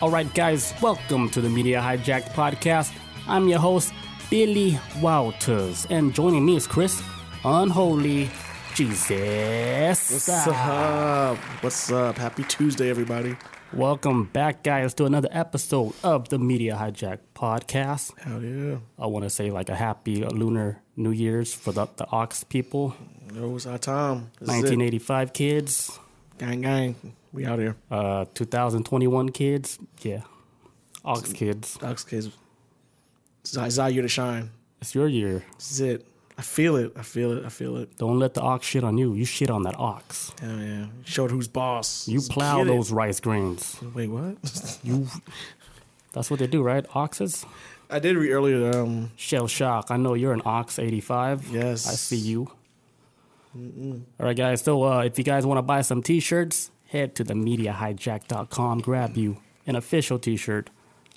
All right, guys, welcome to the Media Hijacked podcast. I'm your host, Billy Walters, and joining me is Chris Unholy Jesus. What's up? What's up? Happy Tuesday, everybody. Welcome back, guys, to another episode of the Media Hijack podcast. Hell yeah. I want to say like a happy lunar New Year's for the, the Ox people. It was our time. This 1985 kids, Gang, gang. We out here. uh, 2021 kids. Yeah. Ox kids. Ox kids. It's our- it's our year to shine. It's your year. This is it. I feel it. I feel it. I feel it. Don't let the ox shit on you. You shit on that ox. Hell yeah. Showed who's boss. You plow get it. those rice grains. Wait, what? You. That's what they do, right? Oxes. I did read earlier. Um, Shell shock. I know you're an ox 85. Yes. I see you. All right, guys. So uh, if you guys want to buy some T-shirts, head to the MediaHijack.com. Grab you an official T-shirt.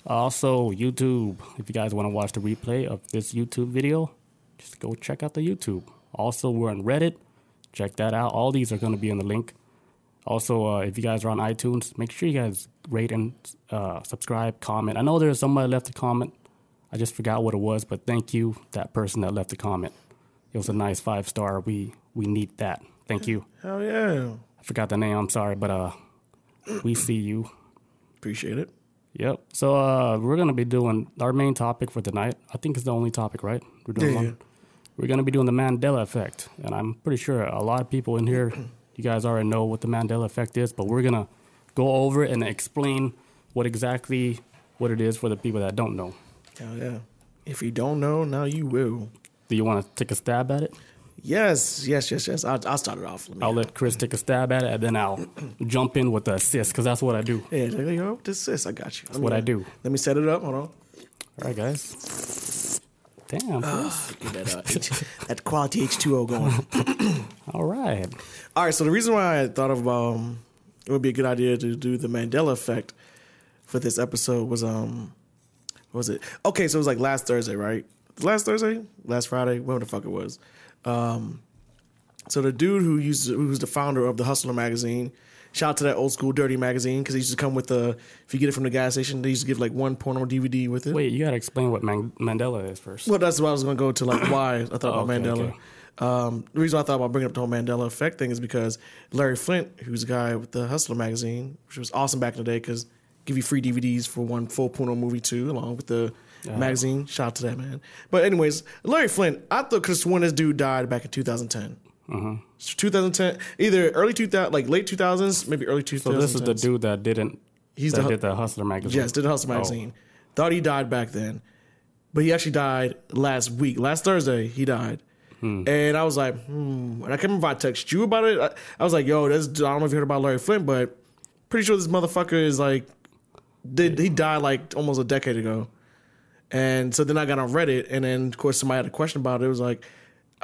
Also, YouTube. If you guys want to watch the replay of this YouTube video, just go check out the YouTube. Also, we're on Reddit. Check that out. All these are going to be in the link. Also, uh, if you guys are on iTunes, make sure you guys rate and uh, subscribe, comment. I know there's somebody left a comment. I just forgot what it was, but thank you, that person that left a comment. It was a nice five star. We we need that. Thank you. hell yeah. I forgot the name. I'm sorry, but uh, we see you. Appreciate it. Yep. So uh, we're gonna be doing our main topic for tonight. I think it's the only topic, right? We're doing Yeah, yeah. We're gonna be doing the Mandela effect, and I'm pretty sure a lot of people in here, you guys already know what the Mandela effect is, but we're gonna go over it and explain what exactly what it is for the people that don't know. Hell yeah. If you don't know, now you will. Do you want to take a stab at it? Yes, yes, yes, yes. I'll, I'll start it off. Let me- I'll let Chris take a stab at it, and then I'll jump in with the assist because that's what I do. Yeah, there you go. This is. I got you. That's what I do. Let me set it up. Hold on. All right, guys. Damn. Chris. Get that, uh, H- that quality H2O going. All right. All right, so the reason why I thought of um, it would be a good idea to do the Mandela effect for this episode was um, what was it? Okay, so it was like last Thursday, right? Last Thursday, last Friday, whatever the fuck it was. Um, so the dude who used who's the founder of the Hustler magazine, shout out to that old school dirty magazine because he used to come with the if you get it from the gas station, they used to give like one porno DVD with it. Wait, you gotta explain what Man- Mandela is first. Well, that's why I was going to go to like why I thought about Okay, Mandela. okay. Um, the reason I thought about bringing up the whole Mandela effect thing is because Larry Flynt, who's a guy with the Hustler magazine, which was awesome back in the day, because give you free DVDs for one full porno movie too, along with the magazine. Shout out to that man. But anyways, Larry Flynt, I thought because when this dude died back in 2010. Mm-hmm. 2010, either early 2000, like late 2000s, maybe early 2000s. So this is the dude that didn't. He's that the- did the Hustler magazine. Yes, did the Hustle Oh. magazine. Thought he died back then, but he actually died last week. Last Thursday, he died. And I was like, hmm. And I can't remember if I texted you about it. I, I was like, yo, this, I don't know if you heard about Larry Flynt, but pretty sure this motherfucker is like, did he died like almost a decade ago. And so then I got on Reddit, and then of course somebody had a question about it. It was like,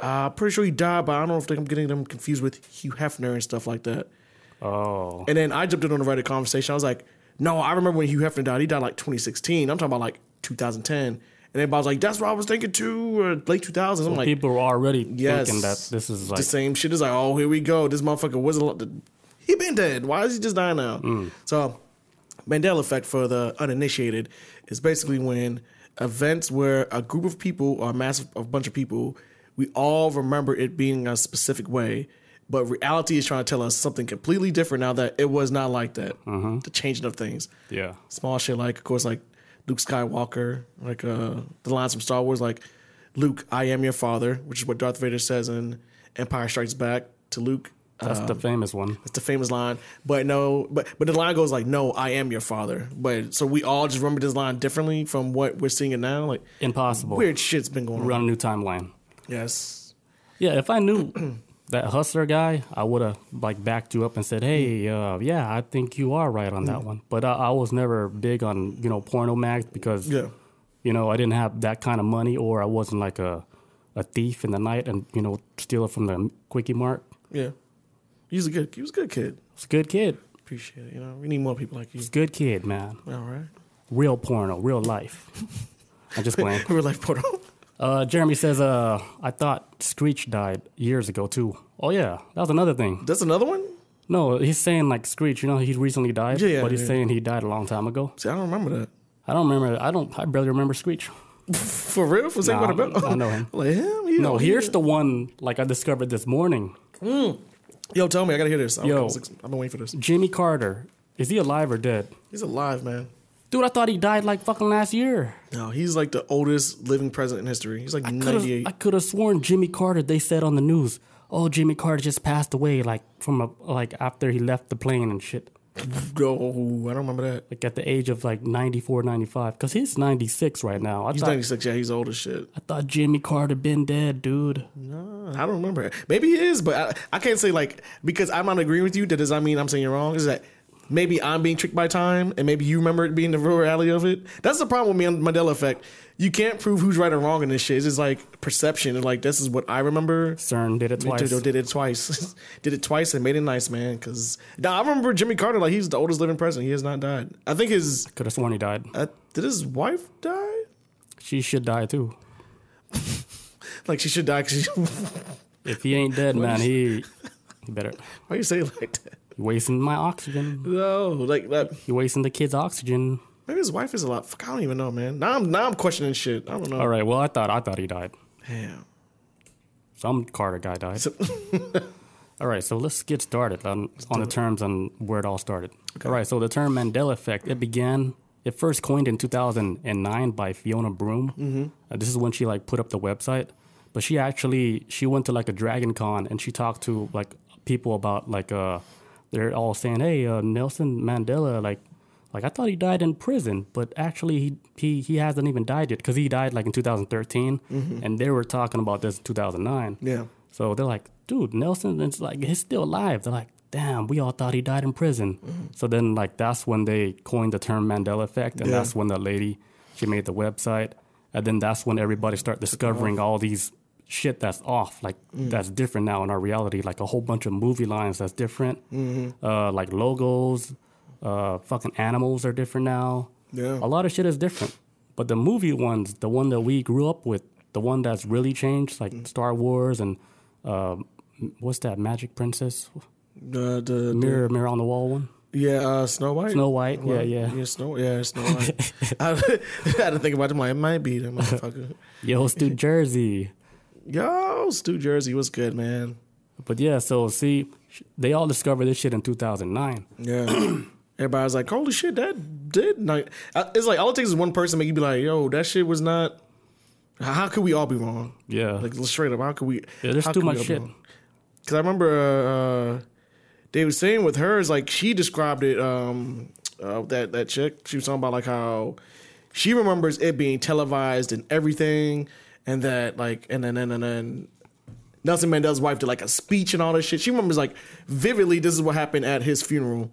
uh, I'm pretty sure he died, but I don't know if I'm getting them confused with Hugh Hefner and stuff like that. Oh, And then I jumped in on the Reddit conversation. I was like, no, I remember when Hugh Hefner died. He died like 2016. I'm talking about like 2010. And everybody was like, that's what I was thinking too, or late 2000s. I'm like, people were already yes. thinking that this is like the same shit. Is like, oh, here we go. This motherfucker wasn't. He been dead. Why is he just dying now? Mm. So, Mandela effect for the uninitiated is basically when events where a group of people or a massive a bunch of people, we all remember it being a specific way, but reality is trying to tell us something completely different now that it was not like that. Mm-hmm. The changing of things yeah. small shit like of course like Luke Skywalker, like uh the lines from Star Wars like Luke, I am your father, which is what Darth Vader says in Empire Strikes Back to Luke. That's the famous one. It's the famous line. But no but but the line goes like, No, I am your father. But so we all just remember this line differently from what we're seeing it now. Like Impossible. weird shit's been going We're on. on a new timeline. Yes. Yeah, if I knew that hustler guy, I would have like backed you up and said, "Hey, uh, yeah, I think you are right on Mm. that one." But I, I was never big on you know porno mags because Yeah. you know I didn't have that kind of money, or I wasn't like a a thief in the night and you know steal it from the quickie mart. Yeah. He was a good he was a good kid. It's a good kid. Appreciate it. You know, we need more people like you. He's a good kid, man. All right. Real porno, real life. I'm just playing. Real life porno. Uh, Jeremy says, uh, I thought Screech died years ago too. Oh yeah, that was another thing. That's another one? No, he's saying like Screech. You know, he recently died. Yeah, yeah, But he's yeah. saying he died a long time ago. See, I don't remember that. I don't remember. I don't. I barely remember Screech. For real? For Nah, Bell? I know him. like him? He, No, here's the one like I discovered this morning. Yo, tell me. I gotta hear this. I'm- Yo. I've been waiting for this. Jimmy Carter. Is he alive or dead? He's alive, man. Dude, I thought he died like fucking last year. No, he's like the oldest living president in history. He's like Could've- 98. I could have sworn Jimmy Carter. They said on the news, "Oh, Jimmy Carter just passed away, like from a like after he left the plane and shit, Go, I don't remember that. like at the age of like 94, 95. Cause he's 96 right now. I He's thought 96. Yeah, he's old as shit. I thought Jimmy Carter been dead, dude. Uh, I don't remember. it. Maybe he is, but I, I can't say like because I'm not agreeing with you. That does not mean I'm saying you're wrong. Is that maybe I'm being tricked by time, and maybe you remember it being the real reality of it. That's the problem with me on Mandela effect. You can't prove who's right or wrong in this shit. It's just like perception. And like this is what I remember. CERN did it twice. Did, did it twice. did it twice and made it nice, man. Because now I remember Jimmy Carter. Like he's the oldest living president. He has not died. I think his Could have sworn he died. uh, did his wife die? She should die too. Like she should die. Cause she, If he ain't dead, man, he, he better. why you say it like that? He wasting my oxygen. No, like that. He wasting the kids' oxygen. Maybe his wife is a lot. Fuck, I don't even know, man. Now I'm now I'm questioning shit. I don't know. All right. Well, I thought I thought he died. Damn. Some Carter guy died. all right. So let's get started on, on the terms and where it all started. All right. So the term Mandela effect it began. It first coined in 2009 by Fiona Broome. Mm-hmm. Uh, this is when she like put up the website. But she actually she went to like a Dragon Con and she talked to like people about like uh they're all saying hey uh, Nelson Mandela like like I thought he died in prison, but actually he he, he hasn't even died yet because he died like in 2013, and they were talking about this in 2009. Yeah. So they're like, dude, Nelson, it's like he's still alive. They're like, damn, we all thought he died in prison. So then like that's when they coined the term Mandela effect, and Yeah. that's when the lady she made the website, and then that's when everybody started discovering all these shit that's off, like that's different now in our reality, like a whole bunch of movie lines that's different, uh, like logos, uh, fucking animals are different now. Yeah. A lot of shit is different. But the movie ones, the one that we grew up with, the one that's really changed, like Star Wars and uh, what's that, Magic Princess? The the, Mirror, Mirror on the Wall one? yeah uh, Snow White. Snow White, yeah, yeah. Yeah, Snow. Yeah, Snow White. I, had to think about it. I'm like, it might be that motherfucker. Yo, Stu Jersey. Yo, Stu Jersey was good, man. But yeah, so see, they all discovered this shit in 2009. Yeah. Everybody was like, holy shit, that did not. It's like all it takes is one person make you be like, yo, that shit was not. How could we all be wrong? Yeah. Like straight up, how could we? Yeah, there's too much shit. Because I remember uh, uh, they were saying with hers, like she described it. Um, uh, that that chick, she was talking about like how she remembers it being televised and everything, and that like, and then and then and Nelson Mandela's wife did like a speech and all this shit. She remembers like vividly. This is what happened at his funeral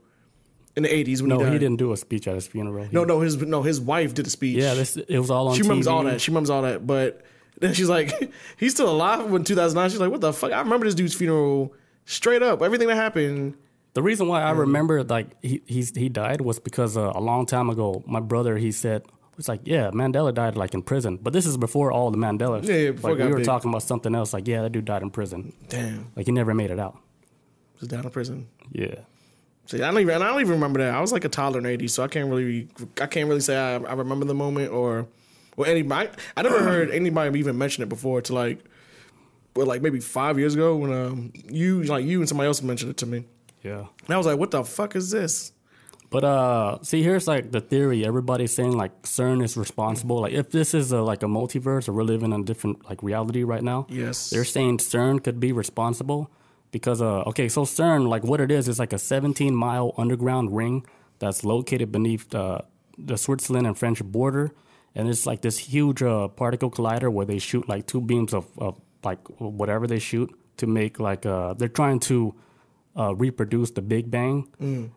in the eighties when No, he died. he didn't do a speech at his funeral. He- No, no, his no, his wife did a speech. Yeah, this it was all on she remembers TV. all that. She remembers all that. But then she's like, he's still alive in 2009. She's like, what the fuck? I remember this dude's funeral straight up. Everything that happened. The reason why I remember like he he's, he died was because uh, a long time ago, my brother he said it's like yeah Mandela died like in prison, but this is before all the Mandela. Yeah, yeah, before like, we were big. talking about something else. Like yeah, that dude died in prison. Damn, Like he never made it out. was down in prison. Yeah, See, I don't even. I don't even remember that. I was like a toddler in the 80s, so I can't really. I can't really say I, I remember the moment or, or anybody. I, never heard anybody even mention it before. To like, well, like maybe five years ago when um you like you and somebody else mentioned it to me. yeah. And I was like, what the fuck is this? But uh, see, here's like the theory. Everybody's saying like CERN is responsible. Like if this is a, like a multiverse or we're living in a different like reality right now. Yes. They're saying CERN could be responsible because uh, okay, so CERN like what it is is like a 17 mile underground ring that's located beneath uh, the Switzerland and French border, and it's like this huge uh, particle collider where they shoot like two beams of, of like whatever they shoot to make like uh, they're trying to uh, reproduce the Big Bang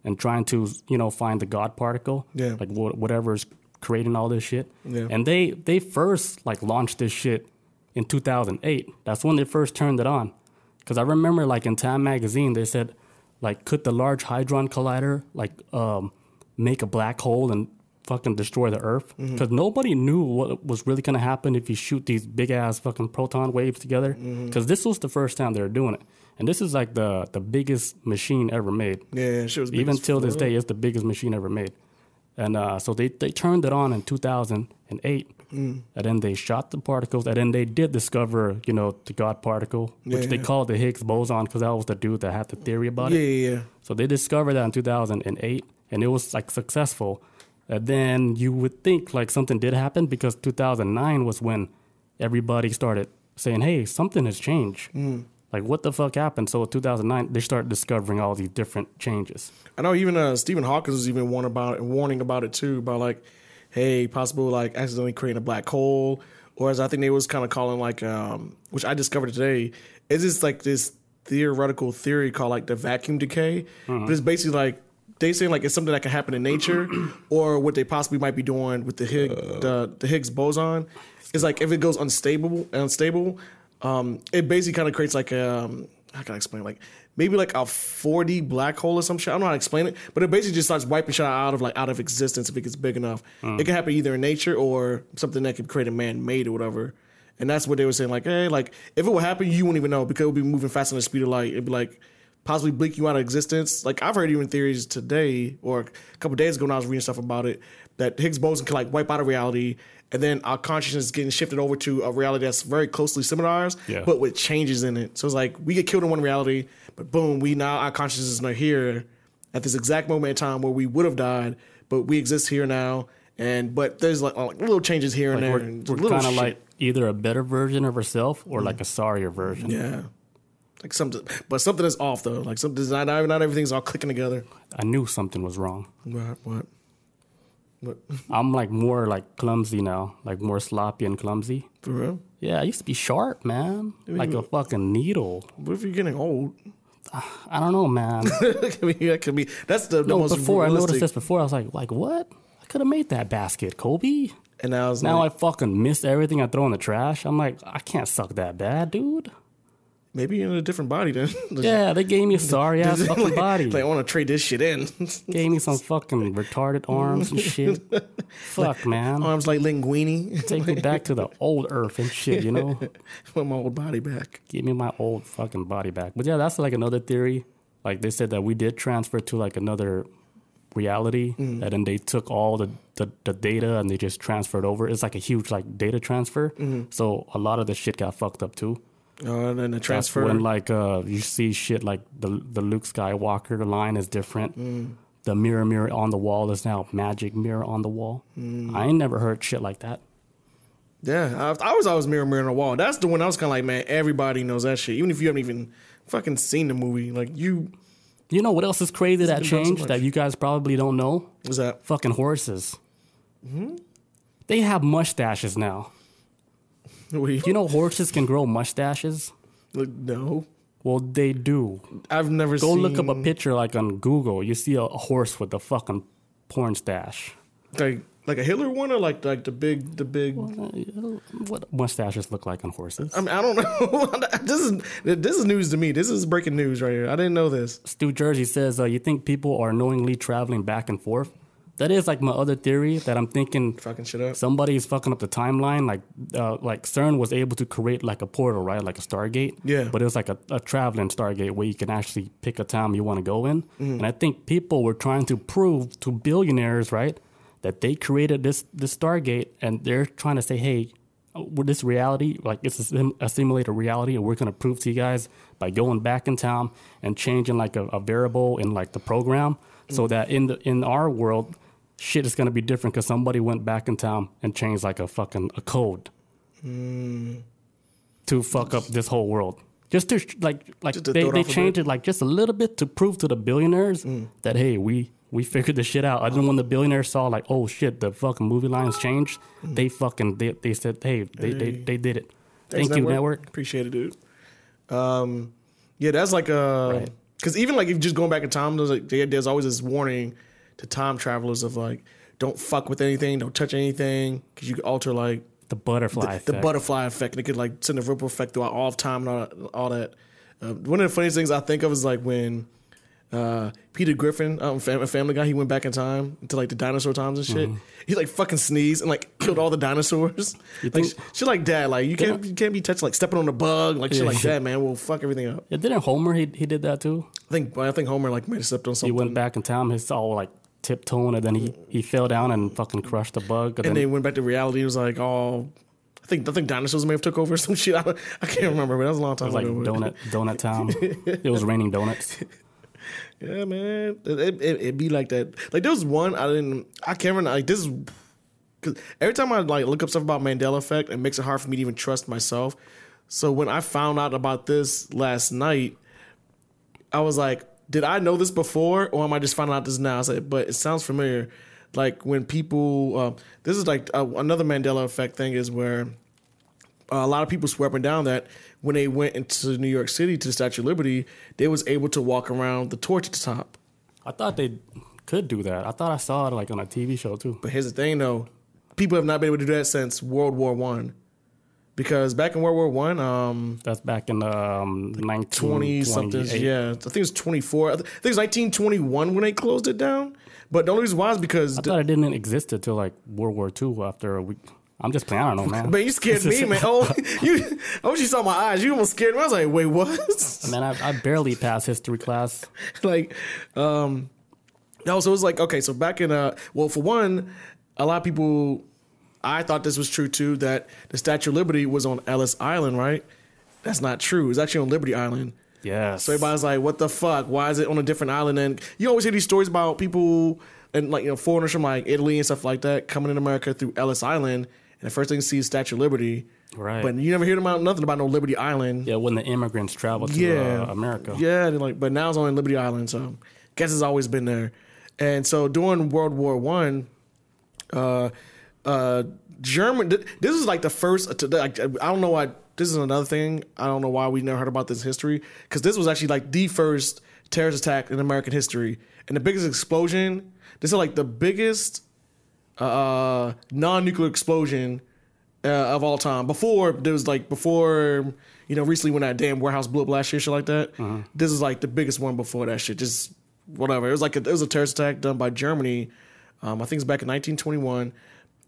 and trying to you know find the God particle, Yeah. like wha- whatever's creating all this shit. Yeah. And they they first like launched this shit in 2008. That's when they first turned it on. Because I remember like in Time magazine they said like could the Large Hadron Collider like um, make a black hole and fucking destroy the Earth Mm-hmm. because nobody knew what was really gonna happen if you shoot these big ass fucking proton waves together. Mm-hmm. Because this was the first time they were doing it, and this is like the the biggest machine ever made. Yeah, was Even till this day, it's the biggest machine ever made. And uh, so they, they turned it on in 2008, Mm. and then they shot the particles, and then they did discover, you know, the God particle, which they Yeah. called the Higgs boson because that was the dude that had the theory about Yeah, it. yeah, yeah. So they discovered that in 2008, and it was like successful. And then you would think like something did happen because 2009 was when everybody started saying, "Hey, something has changed." Mm. Like what the fuck happened? So in 2009, they started discovering all these different changes. I know even uh, Stephen Hawking was even warning about it, warning about it too, about like, hey, possible like accidentally creating a black hole, or as I think they was kind of calling like, um, which I discovered today, is this like this theoretical theory called like the vacuum decay, but it's basically like they saying like it's something that can happen in nature, or what they possibly might be doing with the Higgs the, the Higgs boson. Is like if it goes unstable unstable, um, it basically kind of creates like a um, how can I explain? Like maybe like a 4D black hole or some shit. I don't know how to explain it, but it basically just starts wiping shit out of like out of existence if it gets big enough. Hmm. It can happen either in nature or something that could create a man made or whatever. And that's what they were saying, like, hey, like if it would happen, you wouldn't even know because it would be moving faster than the speed of light. It'd be like possibly blink you out of existence. Like I've heard even theories today or a couple days ago when I was reading stuff about it that Higgs boson can like wipe out of reality, and then our consciousness is getting shifted over to a reality that's very closely similar to ours, Yeah. but with changes in it. So it's like we get killed in one reality, but boom, we now our consciousness is not here at this exact moment in time where we would have died, but we exist here now. And but there's like, like little changes here and Like there. we're, and we're kind of like either a better version of ourselves or mm-hmm. like a sorrier version. yeah, like something, but something is off though. Like something's not not everything's all clicking together. I knew something was wrong. What? What? I'm like more like clumsy now, like more sloppy and clumsy. For real? Yeah, I used to be sharp, man, like a fucking needle. What if you're getting old? Ah, I don't know, man. I mean, that could be. That's the, the No, most before I noticed this before, I was like, like what? I could have made that basket, Kobe. And now Now like, I fucking missed everything I throw in the trash. I'm like, I can't suck that bad, dude. Maybe you're in a different body then. Yeah, they gave me a sorry ass fucking like, body. They want to trade this shit in. gave me some fucking retarded arms and shit. Fuck, man. Arms like linguini. Take me back to the old earth and shit, you know? Want my old body back. Give me my old fucking body back. But yeah, that's like another theory. Like they said that we did transfer to like another reality mm. and then they took all the, the, the data and they just transferred over. It's like a huge like data transfer. Mm-hmm. So a lot of the shit got fucked up too. Oh, and then the That's transfer. when like uh you see shit like the the Luke Skywalker line is different. Mm. The mirror mirror on the wall is now magic mirror on the wall. Mm. I ain't never heard shit like that. yeah, I, I was always mirror mirror on the wall. That's the one I was kind of like, man, everybody knows that shit. Even if you haven't even fucking seen the movie, like you, You know what else is crazy that done so changed that you guys probably don't know? was that? Fucking horses. Mm-hmm. They have mustaches now. Wait, You know horses can grow mustaches? like, no, Well, they do. I've never Go seen. look up a picture like on Google. You see a, horse with a fucking porn stash. like like a Hitler one or like like the big the big. Uh, What mustaches look like on horses? I mean, I don't know. this is this is news to me. This is breaking news right here. I didn't know this. Stu Jersey says, uh, "You think people are knowingly traveling back and forth?" That is like my other theory that I'm thinking Fucking shit up. somebody's fucking up the timeline. Like, uh, like CERN was able to create like a portal, right? Like a Stargate. Yeah. But it was like a, a traveling Stargate where you can actually pick a time you want to go in. And I think people were trying to prove to billionaires, right, that they created this this Stargate, and they're trying to say, hey. With this reality, like it's a, sim- a simulated reality, and we're gonna prove to you guys by going back in time and changing like a, a variable in like the program, so that in the in our world, shit is gonna be different because somebody went back in time and changed like a fucking a code hmm. to fuck up this whole world. Just to like like to they, they changed it like just a little bit to prove to the billionaires hmm. that hey we we figured this shit out. And then when the billionaires saw like oh shit the fucking movie lines changed, hmm. they fucking they, they said hey they, they they did it. Thanks, Thank you network. Appreciate it, dude. Um, yeah, that's like a Right. because even like if just going back in time, there's like there- there's always this warning to time travelers of like don't fuck with anything, don't touch anything because you could alter like The butterfly the effect. butterfly effect, and it could like send a ripple effect throughout all of time and all, all that. Uh, one of the funniest things I think of is like when uh, Peter Griffin, um, Fam- Family Guy, he went back in time to like the dinosaur times and shit. He like fucking sneezed and like killed all the dinosaurs. Like sh- shit like that. Like you can't you can't be touching like stepping on a bug like shit Yeah. like that, man. we'll fuck everything up. Yeah, didn't Homer he he did that too? I think I think Homer like might have stepped on something. He went back in time. He's all like tiptoeing, and then he he fell down and fucking crushed the bug. And, and then then went back to reality. It was like oh. I think I think dinosaurs may have took over some shit. I, I can't remember, but that was a long time ago. it was like ago. donut donut time. it was raining donuts. Yeah, man, it, it, it, it be like that. Like there was one I didn't. I can't remember. Like this is because every time I like look up stuff about Mandela effect, it makes it hard for me to even trust myself. So when I found out about this last night, I was like, did I know this before, or am I just finding out this now? I said, but it sounds familiar. Like when people, uh, this is like uh, another Mandela effect thing is where a lot of people swear up and down that when they went into New York City to the Statue of Liberty, they was able to walk around the torch at the top. I thought they could do that. I thought I saw it like on a TV show too. But here's the thing, though: people have not been able to do that since World War One, because back in World War One, um, That's back in the um, twenty something, yeah, I think it was twenty four. I th- I think it was nineteen twenty one when they closed it down. But the only reason why is because I thought it didn't exist until like World War II. After a week, I'm just playing. I don't know, man. man, you scared me, man. Oh, you! I wish you saw my eyes. You almost scared me. I was like, wait, what? Man, I, I barely passed history class. like um no so it was like okay so back in uh well for one a lot of people i thought this was true too that the statue of liberty was on ellis island right that's not true it's actually on liberty island Yes. so everybody's like what the fuck why is it on a different island and you always hear these stories about people and like you know foreigners from like italy and stuff like that coming in america through ellis island and the first thing you see is statue of liberty Right. but you never hear about nothing about no liberty island yeah, when the immigrants traveled to yeah, uh, America. Yeah, like, but now it's only Liberty Island, so guess it's always been there. And so during World War One, uh, uh, German. This is like the first. Like, I don't know why. This is another thing. I don't know why we never heard about this history because this was actually like the first terrorist attack in American history and the biggest explosion. This is like the biggest uh, non-nuclear explosion uh, of all time. Before there was like before you know recently when that damn warehouse blew up last year, shit like that. This is like the biggest one before that shit. Just whatever. It was like a, it was a terrorist attack done by Germany. Um, I think it's back in 1921.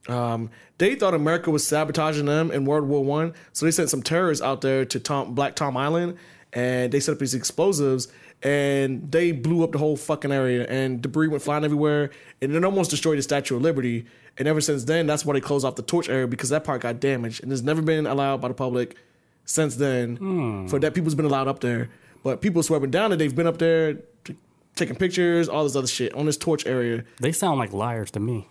Um, they thought America was sabotaging them in World War One, so they sent some terrorists out there to Tom, Black Tom Island, and they set up these explosives, and they blew up the whole fucking area, and debris went flying everywhere, and it almost destroyed the Statue of Liberty. And ever since then, that's why they closed off the torch area because that part got damaged, and it's never been allowed by the public since then. For that, people's been allowed up there, but people swearing down that they've been up there. t- Taking pictures, all this other shit on this torch area. They sound like liars to me.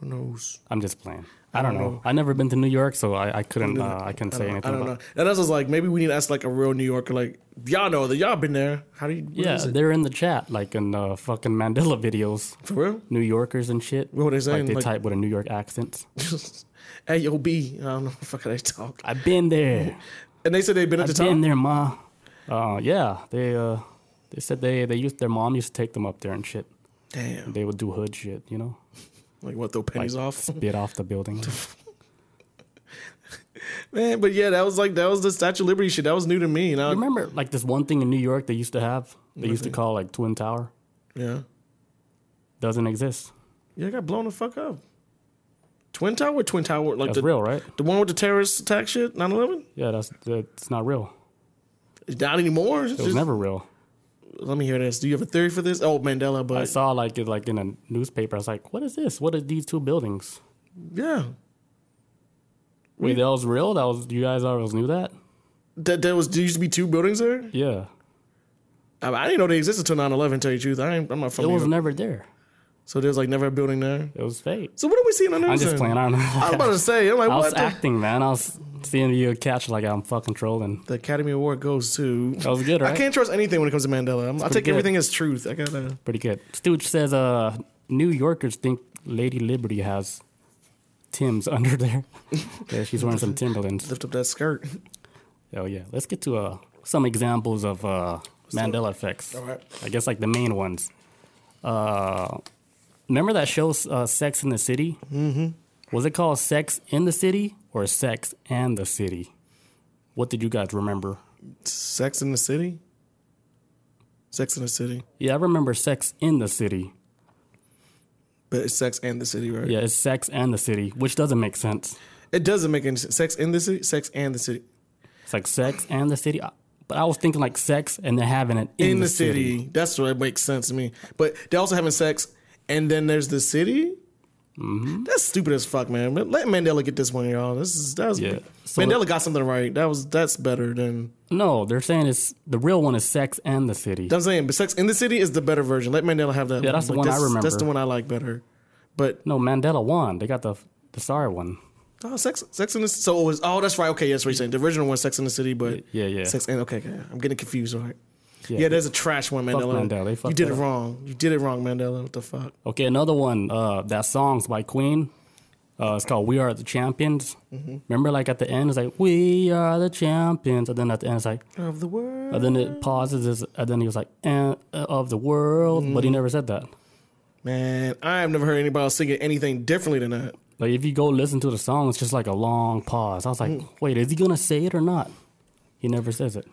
Who knows? I'm just playing. I don't know. I never been to New York, so I, I couldn't. Uh, I couldn't say I anything don't about. know. And that's just like maybe we need to ask like a real New Yorker, like y'all know that y'all been there. How do you? Yeah, they're in the chat, like in the fucking Mandela videos. for real. New Yorkers and shit. What are they saying? Like they Like- type with a New York accent. hey, yo, B. I don't know what the fuck they talk. I've been there. And they said they've been at the I've top. been there, ma. Uh, yeah, they uh, they said they they used their mom used to take them up there and shit. Damn. They would do hood shit, you know, Like what? Throw pennies off, spit off the building. man. But yeah, that was like that was the Statue of Liberty shit. That was new to me. And I, Remember, like this one thing in New York they used to have. They used to call like Twin Tower. yeah, Doesn't exist. yeah, I got blown the fuck up. Twin Tower, Twin Tower, like That's the real, right? the one with the terrorist attack shit, 9-11? Yeah, that's that's not real. It's not anymore. It's It was just- never real. Let me hear this. Do you have a theory for this? Oh, Mandela, But I saw like it like in a newspaper. I was like, "What is this? What are these two buildings?" yeah, Wait, that was real. That was you guys always knew that. that there was there used to be two buildings there. Yeah, I, I didn't know they existed until 9-11, Tell you the truth, I ain't, I'm not from it was never there. So there's like never a building there. It was fake. So what are we seeing on the I'm just playing. I don't know. I was about to say, I'm like, I was? The, acting, man. I was seeing you catch like I'm fucking trolling. the Academy Award goes to. That was good, right? I can't trust anything when it comes to Mandela. I take good. everything as truth. I gotta. Pretty good. Stooge says, uh, New Yorkers think Lady Liberty has Tim's under there. yeah, she's wearing some Timberlands. lift up that skirt. Oh yeah. Let's get to uh, some examples of uh, Mandela effects. All right. I guess like the main ones. Uh, remember that show, uh, Sex in the City? Mm-hmm. Was it called Sex in the City or Sex and the City? What did you guys remember? Sex in the City. Sex in the City, Yeah, I remember Sex in the City. but it's Sex and the City, right? Yeah, it's Sex and the City, which doesn't make sense. It doesn't make any sense. Sex in the City, Sex and the City. It's like Sex and the City. But I was thinking like sex and they're having it in, In, the, city. That's what makes sense to me. But they're also having sex, and then there's the city. Mm-hmm. That's stupid as fuck, man. But let Mandela get this one, y'all. This is that was Yeah. So- Mandela got something right. That was that's better than No, they're saying it's the real one is Sex and the City. I'm saying. But Sex in the City is the better version. Let Mandela have that. Yeah, that's the But one I that's- That's the one I like better. But No, Mandela won. They got the the sorry one. oh, Sex Sex in the so was oh that's right. Okay, yes, what you're saying. The original one, is Sex in the City, but Yeah, yeah. Sex and okay, okay. I'm getting confused. All right. Yeah, there's a trash one, Mandela. Mandela. You did it up. wrong. You did it wrong, Mandela. What the fuck? Okay, another one. Uh, that song's by Queen. Uh, it's called "We Are the Champions." Mm-hmm. Remember, like at the end, it's like "We are the champions," and then at the end, it's like, Of the world. and then it pauses, and then he was like, eh, uh, "Of the world," but Mm-hmm. he never said that. Man, I have never heard anybody singing anything differently than that. Like if you go listen to the song, it's just like a long pause. I was like, Mm. "Wait, is he gonna say it or not?" He never says it.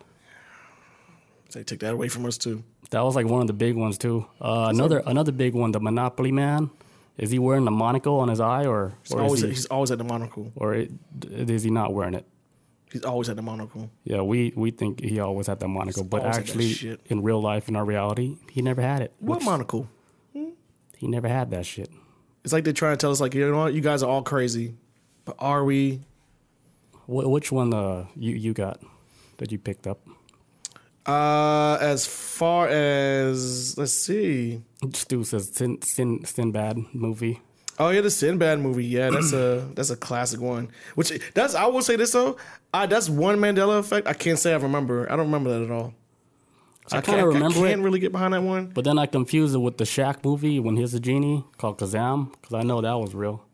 They took that away from us too. That was like one of the big ones too. Uh, another another big one, the Monopoly Man. Is he wearing the monocle on his eye, or He's or always he, he's always at the monocle. or it, is he not wearing it? He's always at the monocle. Yeah, we we think he always had the monocle, but had that actually, in real life, in our reality, he never had it. What monocle? He never had that shit. It's like they're trying to tell us like you know what, you guys are all crazy, but are we? Wh- which one uh you you got that you picked up? Uh, as far as let's see. Stu says Sin Sin Sinbad movie. Oh yeah, the Sinbad movie. Yeah, that's a that's a classic one. Which that's I will say this though. I, that's one Mandela effect. I can't say I remember. I don't remember that at all. I can't- kinda remember I can't it. really get behind that one. But then I confused it with the Shaq movie when he's a genie called Kazam because I know that was real.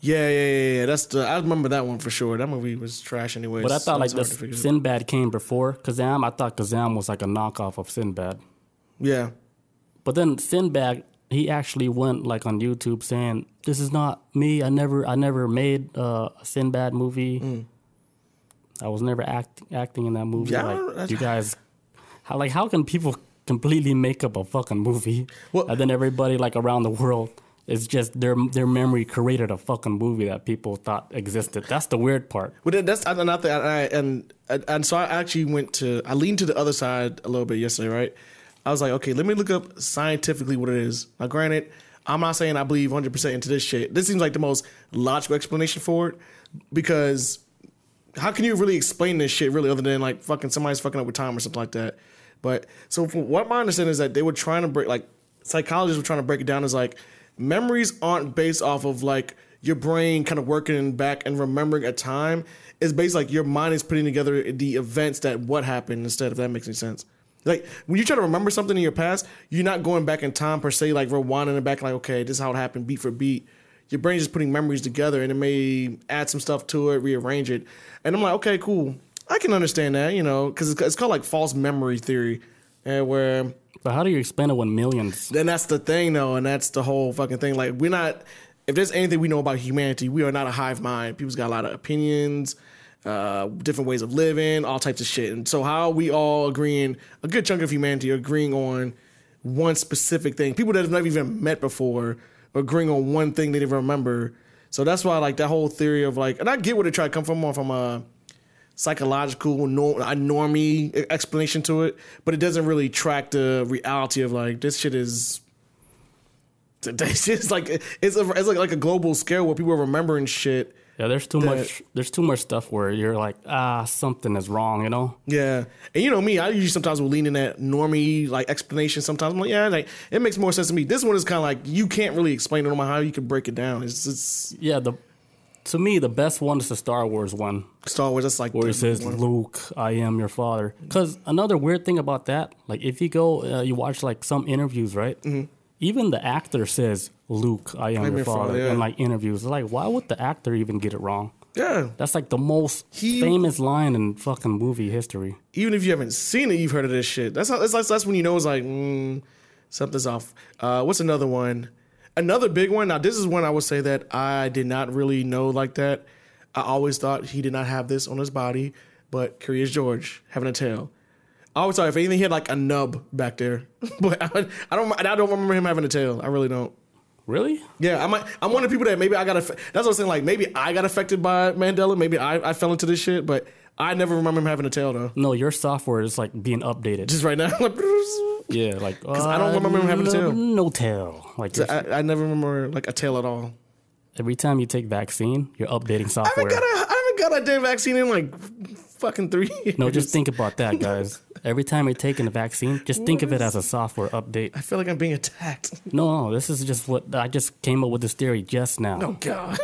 Yeah, yeah, yeah, yeah. That's the. I remember that one for sure. That movie was trash anyway. But I thought like this to out. Sinbad came before Kazam. I thought Kazam was like a knockoff of Sinbad. Yeah, But then Sinbad, he actually went like on YouTube saying, "This is not me. I never, I never made uh, a Sinbad movie. Mm. I was never act, acting in that movie. Yeah, like, you guys, how like how can people completely make up a fucking movie Well- and then everybody like around the world?" It's just their their memory created a fucking movie that people thought existed. That's the weird part. Well, that's and I, I, and and so I actually went to I leaned to the other side a little bit yesterday, right? I was like, okay, let me look up scientifically what it is. Now, granted, I'm not saying I believe 100 percent into this shit. This seems like the most logical explanation for it because how can you really explain this shit really other than like fucking somebody's fucking up with time or something like that? But so from what my understanding is that they were trying to break like psychologists were trying to break it down as like memories aren't based off of like your brain kind of working back and remembering a time. It's based like your mind is putting together the events that what happened instead if that makes any sense. Like when you try to remember something in your past, you're not going back in time per se, like rewinding it back, like okay, this is how it happened, beat for beat. Your brain's just putting memories together, and it may add some stuff to it, rearrange it. And I'm like, okay, cool, I can understand that, you know, because it's, it's called like false memory theory, and where But how do you explain it when millions? then that's the thing though, and that's the whole fucking thing. Like we're not. If there's anything we know about humanity, we are not a hive mind. People's got a lot of opinions, uh, different ways of living, all types of shit. And so, how are we all agreeing? A good chunk of humanity agreeing on one specific thing. People that have never even met before agreeing on one thing they didn't remember. So that's why, like that whole theory of like, and I get where they try to come from, more from a psychological, norm, a normie explanation to it, but it doesn't really track the reality of like this shit is. This shit like it's a, it's like like a global scale where people are remembering shit. Yeah, there's too that- much. There's too much stuff where you're like, ah, something is wrong. You know. Yeah, and you know me, I usually sometimes will lean in that normie like explanation. Sometimes I'm like, yeah, like it makes more sense to me. This one is kind of like you can't really explain it no matter how you can break it down. It's it's Yeah, the to me the best one is the Star Wars one Star Wars. That's like where it says, one- "Luke, I am your father." Because another weird thing about that, like if you go, uh, you watch like some interviews, right? Mm-hmm. Even the actor says, "Luke, I am your your father," father," yeah. in like interviews. Like, why would the actor even get it wrong? yeah. That's like the most He- famous line in fucking movie history. Even if you haven't seen it, you've heard of this shit. That's how. That's like, that's when you know it's like mm, something's off. Uh, what's another one? Another big one. Now this is one I would say that I did not really know like that. I always thought he did not have this on his body, but Curious George having a tail. I was sorry if anything, he had like a nub back there, but I, I don't. I don't remember him having a tail. I really don't. Really? Yeah, I'm. I'm one of the people that maybe I got. That's what I'm saying. Like maybe I got affected by Mandela. Maybe I, I fell into this shit, but I never remember him having a tail though. No, your software is like being updated. Just right now, yeah, like because I don't remember him having a tail. No tail. Like your- I, I never remember like a tail at all. every time you take vaccine, you're updating I software. haven't got a. I haven't got a damn vaccine in like fucking three years. No, just think about that, guys. Every time you're taking a vaccine, just think of it as a software update. I feel like I'm being attacked. No, this is just what I just came up with this theory just now. Oh god.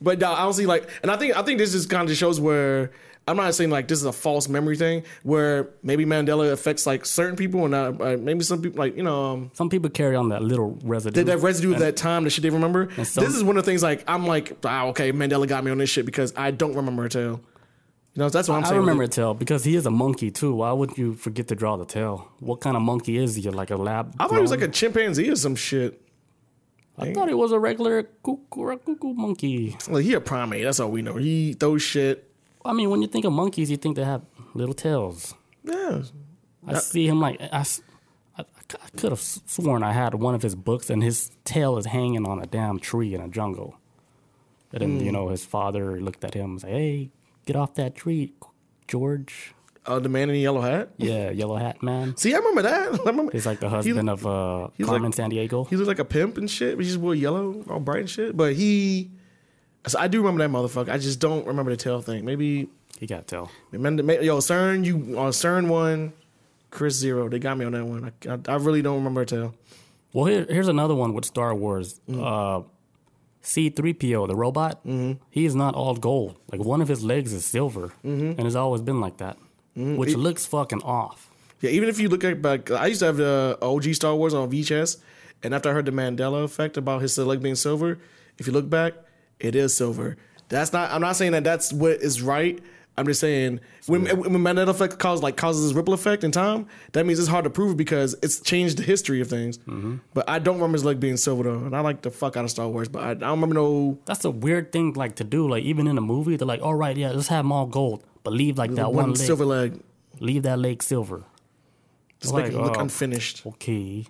But no, honestly, like, and I think I think this just kind of shows where I'm not saying like this is a false memory thing, where maybe Mandela affects like certain people and not uh, maybe some people like you know um, Some people carry on that little residue. that, that residue of that time that shit they remember. this is one of the things like I'm like, ah, okay, Mandela got me on this shit because I don't remember a tail. You know, that's what I'm I saying. I remember a tail because he is a monkey too. Why would you forget to draw the tail? What kind of monkey is he? Like a lab? I thought he was like a chimpanzee or some shit. I thought he was a regular cuckoo, cuckoo monkey. Like he a primate. That's all we know. He throws shit. I mean, when you think of monkeys, you think they have little tails. Yeah. I see him like I—I could have sworn I had one of his books, and his tail is hanging on a damn tree in a jungle. And then you know his father looked at him and said, "Hey, get off that tree, George." Uh, the man in the yellow hat. Yeah, yellow hat man. See, I remember that. I remember. He's like the He- husband of uh, Carmen like- Sandiego. He looked like a pimp and shit. But he just wore yellow, all bright and shit. But he, so I do remember that motherfucker. I just don't remember the tail thing. Maybe, He got tail. remember, yo, CERN, you on CERN one, Chris zero. They got me on that one. I, I, I really don't remember tail. Well, here, here's another one with Star Wars. Mm. Uh, C3PO, the robot, Mm-hmm. he is not all gold. Like one of his legs is silver, Mm-hmm. and it's always been like that, which looks fucking off. Yeah, even if you look at back, I used to have the OG Star Wars on VHS, and after I heard the Mandela effect about his leg being silver, if you look back, it is silver. That's not. I'm not saying that that's what is right. I'm just saying when, when Mandela effect causes like causes this ripple effect in time, that means it's hard to prove because it's changed the history of things. But I don't remember his leg being silver though, and I like the fuck out of Star Wars, but I, I don't remember no That's a weird thing like to do. Like even in a movie, they're like, "All right, yeah, let's have them all gold, but leave like that one, one leg, silver leg. leave that leg silver." Just make Like, it look uh, unfinished. Okay,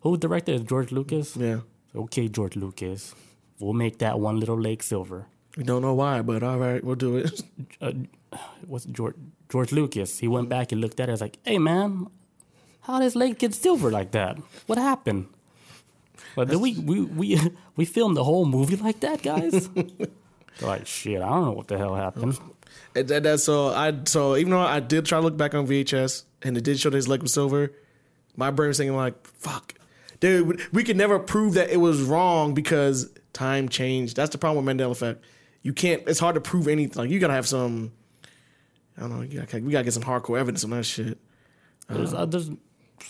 who directed it? George Lucas. Yeah, Okay, George Lucas, we'll make that one little lake silver. we don't know why, but all right, we'll do it. uh, what's George George Lucas? He went back and looked at it. I was like, "Hey man, how does lake get silver like that? What happened?" But did we we we we filmed the whole movie like that, guys? Like, shit, I don't know what the hell happened. And that, that's so I so even though I did try to look back on VHS and it did show that his leg was silver, my brain was thinking like, "Fuck, dude, we could never prove that it was wrong because time changed." That's the problem with Mandela effect. You can't. It's hard to prove anything. Like you gotta have some. I don't know. You gotta, we gotta get some hardcore evidence on that shit. There's, uh, there's,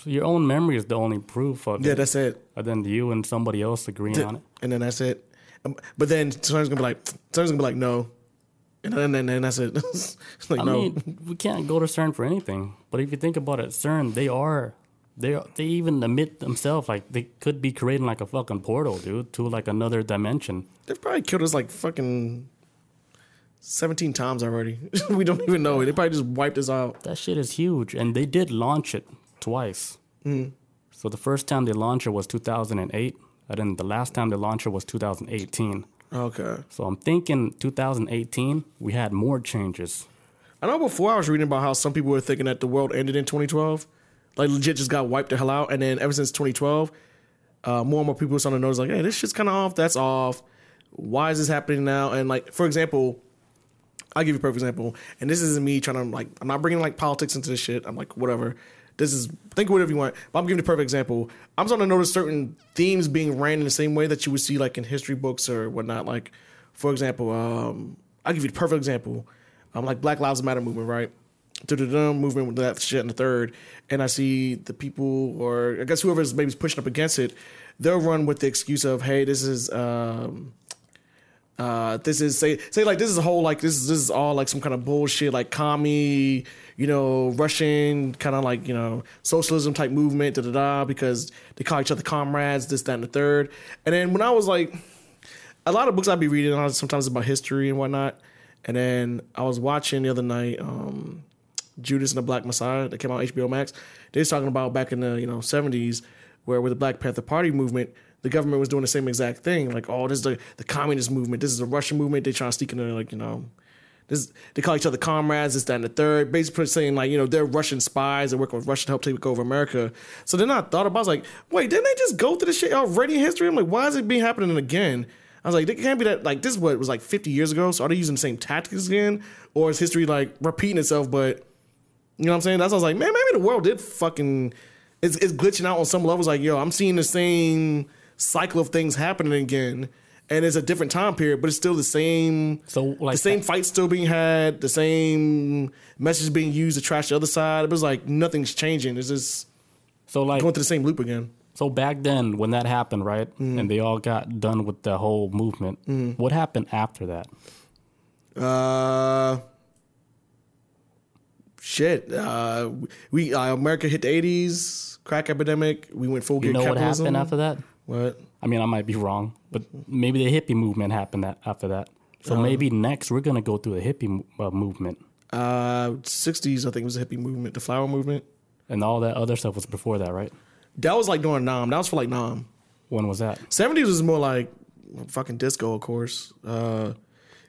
your own memory is the only proof of Yeah, it. that's it. Other than you and somebody else agreeing on it. And then that's it. Um, But then someone's gonna be like, someone's gonna be like, no. And then, then, then that's it. it's like, I no. mean, we can't go to CERN for anything. But if you think about it, CERN, they are, they they even admit themselves like they could be creating like a fucking portal, dude, to like another dimension. They've probably killed us like fucking 17 times already. we don't even know. They probably just wiped us out. That shit is huge, and they did launch it twice. Mm-hmm. So the first time they launched it was 2008, and then the last time they launched it was 2018. Okay. So I'm thinking 2018 we had more changes. I know before I was reading about how some people were thinking that the world ended in 2012. Like legit just got wiped the hell out. And then ever since 2012, uh, more and more people starting to notice like, hey, this shit's kind of off. That's off. Why is this happening now? And like, for example, I'll give you a perfect example. And this isn't me trying to like, I'm not bringing like politics into this shit. I'm like, whatever. This is, think whatever you want. But I'm giving you a perfect example. I'm starting to notice certain themes being ran in the same way that you would see like in history books or whatnot. Like, for example, um, I'll give you the perfect example. Um, like Black Lives Matter movement, right? Movement with that shit in the third. And I see the people, or I guess whoever's maybe pushing up against it, they'll run with the excuse of, hey, this is. Um, uh, this is say say like this is a whole like this is this is all like some kind of bullshit like commie you know Russian kind of like you know socialism type movement da da da because they call each other comrades this that and the third and then when I was like a lot of books I'd be reading uh, sometimes about history and whatnot and then I was watching the other night um Judas and the Black Messiah that came out on HBO Max. They was talking about back in the you know seventies, where with the Black Panther Party movement, the government was doing the same exact thing. Like, oh, this is the the communist movement. This is the Russian movement. They trying to sneak in there, like you know. This, they call each other comrades, this, that, and the third. Basically saying like, you know, they're Russian spies and working with Russia to help take over America. So then I thought about, I was like, wait, didn't they just go through this shit already in history? I'm like, why is it being happening again? I was like, it can't be that like this is what was like 50 years ago. So are they using the same tactics again, or is history like repeating itself? But you know what I'm saying? That's I was like, man, maybe the world did fucking it's, it's glitching out on some levels. Like, yo, I'm seeing the same cycle of things happening again, and it's a different time period, but it's still the same. So, like the same fight still being had, the same message being used to trash the other side. It was like nothing's changing. It's just So like going through the same loop again. so back then when that happened, right? Mm-hmm. And they all got done with the whole movement. What happened after that? Uh, shit. Uh, we uh, America hit the eighties, crack epidemic. We went full You know what capitalism. happened after that? What? I mean, I might be wrong, but maybe the hippie movement happened that after that. So Uh-huh. maybe next we're gonna go through the hippie uh, movement, Uh, sixties. I think it was the hippie movement, the flower movement. and all that other stuff was before that, right? That was like during Nam. That was for like Nam. When was that? Seventies was more like fucking disco, of course. Uh,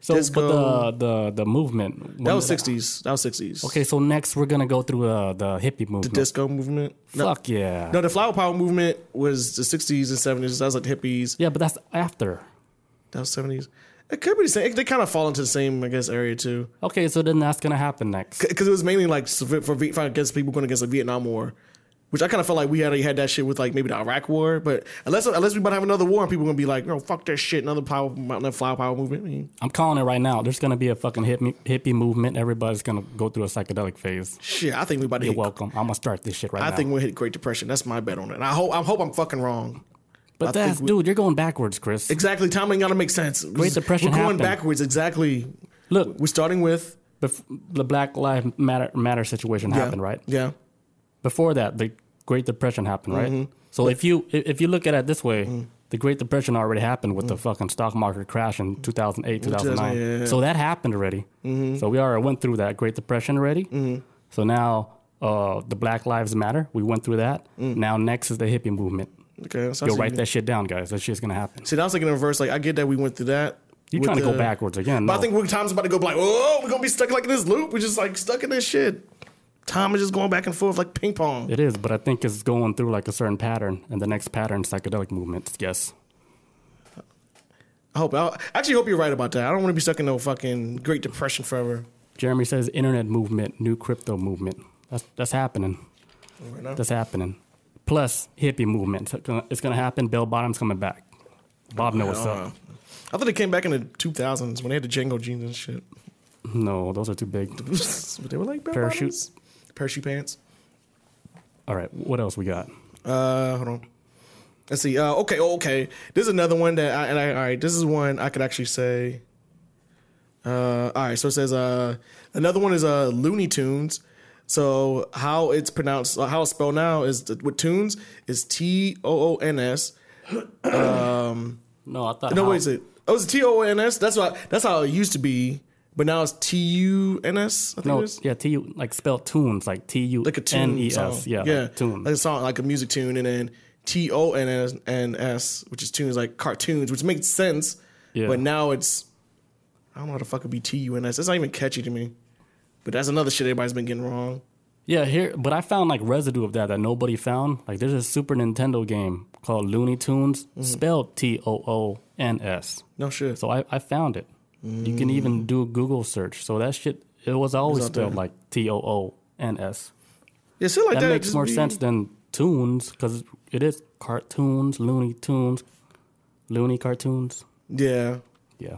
So, Disco. but the the the movement that was sixties. That was sixties. Okay, so next we're gonna go through uh, the hippie movement. The disco movement. No, Fuck yeah. no, the flower power movement was the sixties and seventies. That was like the hippies. Yeah, but that's after. That was seventies. It could be the same. They kind of fall into the same, I guess, area too. Okay, so then that's gonna happen next. because it was mainly like for, for for against people going against the Vietnam War, which I kind of felt like we had already had that shit with like maybe the Iraq War. But unless unless we about to have another war, and people are gonna be like, no, fuck that shit, another power, another flower power movement. I mean, I'm calling it right now. There's gonna be a fucking hippie, hippie movement. Everybody's gonna go through a psychedelic phase. shit, I think we about to You're hit. welcome. I'm gonna start this shit right I now. I think we'll hit Great Depression. That's my bet on it. And I hope I hope I'm fucking wrong. but I that's we- dude, you're going backwards, Chris. Exactly, timing gotta make sense. Great Depression We're going happened. backwards. Exactly. Look, We're starting with bef- the Black Lives Matter matter situation yeah, happened, right? Yeah. Before that, the Great Depression happened, right? Mm-hmm. So if you if you look at it this way, the Great Depression already happened with the fucking stock market crash in 2008, 2009. Mm. yeah, yeah. So that happened already. So we already went through that Great Depression already. Mm-hmm. So now uh, the Black Lives Matter, we went through that. Mm. Now next is the hippie movement. Okay. So I Yo, write that shit down, guys. That shit's gonna happen. See, that was like in reverse. Like I get that we went through that. You're trying to go backwards again. But No. I think we're time's about to go like, oh, we're gonna be stuck like in this loop. We're just like stuck in this shit. Time is just going back and forth like ping pong. it is, but I think it's going through like a certain pattern, and the next pattern, psychedelic movements. Yes. I hope. I actually hope you're right about that. I don't want to be stuck in no fucking Great Depression forever. Jeremy says internet movement, new crypto movement. That's that's happening. Right now. That's happening. Plus hippie movement. It's gonna, happen. Bell bottom's coming back. Bob know what's up. I thought they came back in the 2000s when they had the JNCO jeans and shit. No, those are too big. but they were like bell Parachute. pants. All right, what else we got? Uh, hold on. Let's see. Uh, okay, oh, okay. This is another one that I, and I all right. This is one I could actually say. Uh, all right. So it says uh, another one is uh Looney Tunes. So how it's pronounced, uh, how it's spelled now is with tunes is T O O N S. Um, no, I thought. No, how- wait, is it? Oh, it's T O O N S. That's what. That's how it used to be, but now it's T U N S. I think No, it is. yeah, T U like spelled tunes, like T U like a tune N E song. Yeah, yeah, like tune. like a song, like a music tune, and then T O N S which is tunes like cartoons, which makes sense. Yeah. But now it's I don't know how the fuck it be T U N S. It's not even catchy to me. But that's another shit everybody's been getting wrong. Yeah, here, but I found like residue of that that nobody found. Like, there's a Super Nintendo game called Looney Tunes, Mm-hmm. spelled T O O N S. No shit. So I, I found it. You can even do a Google search. So that shit, it was always Mm. spelled like T O O N S. yeah, shit like That that. makes more be- sense than tunes because it is cartoons, Looney Tunes, Looney cartoons. Yeah, Yeah.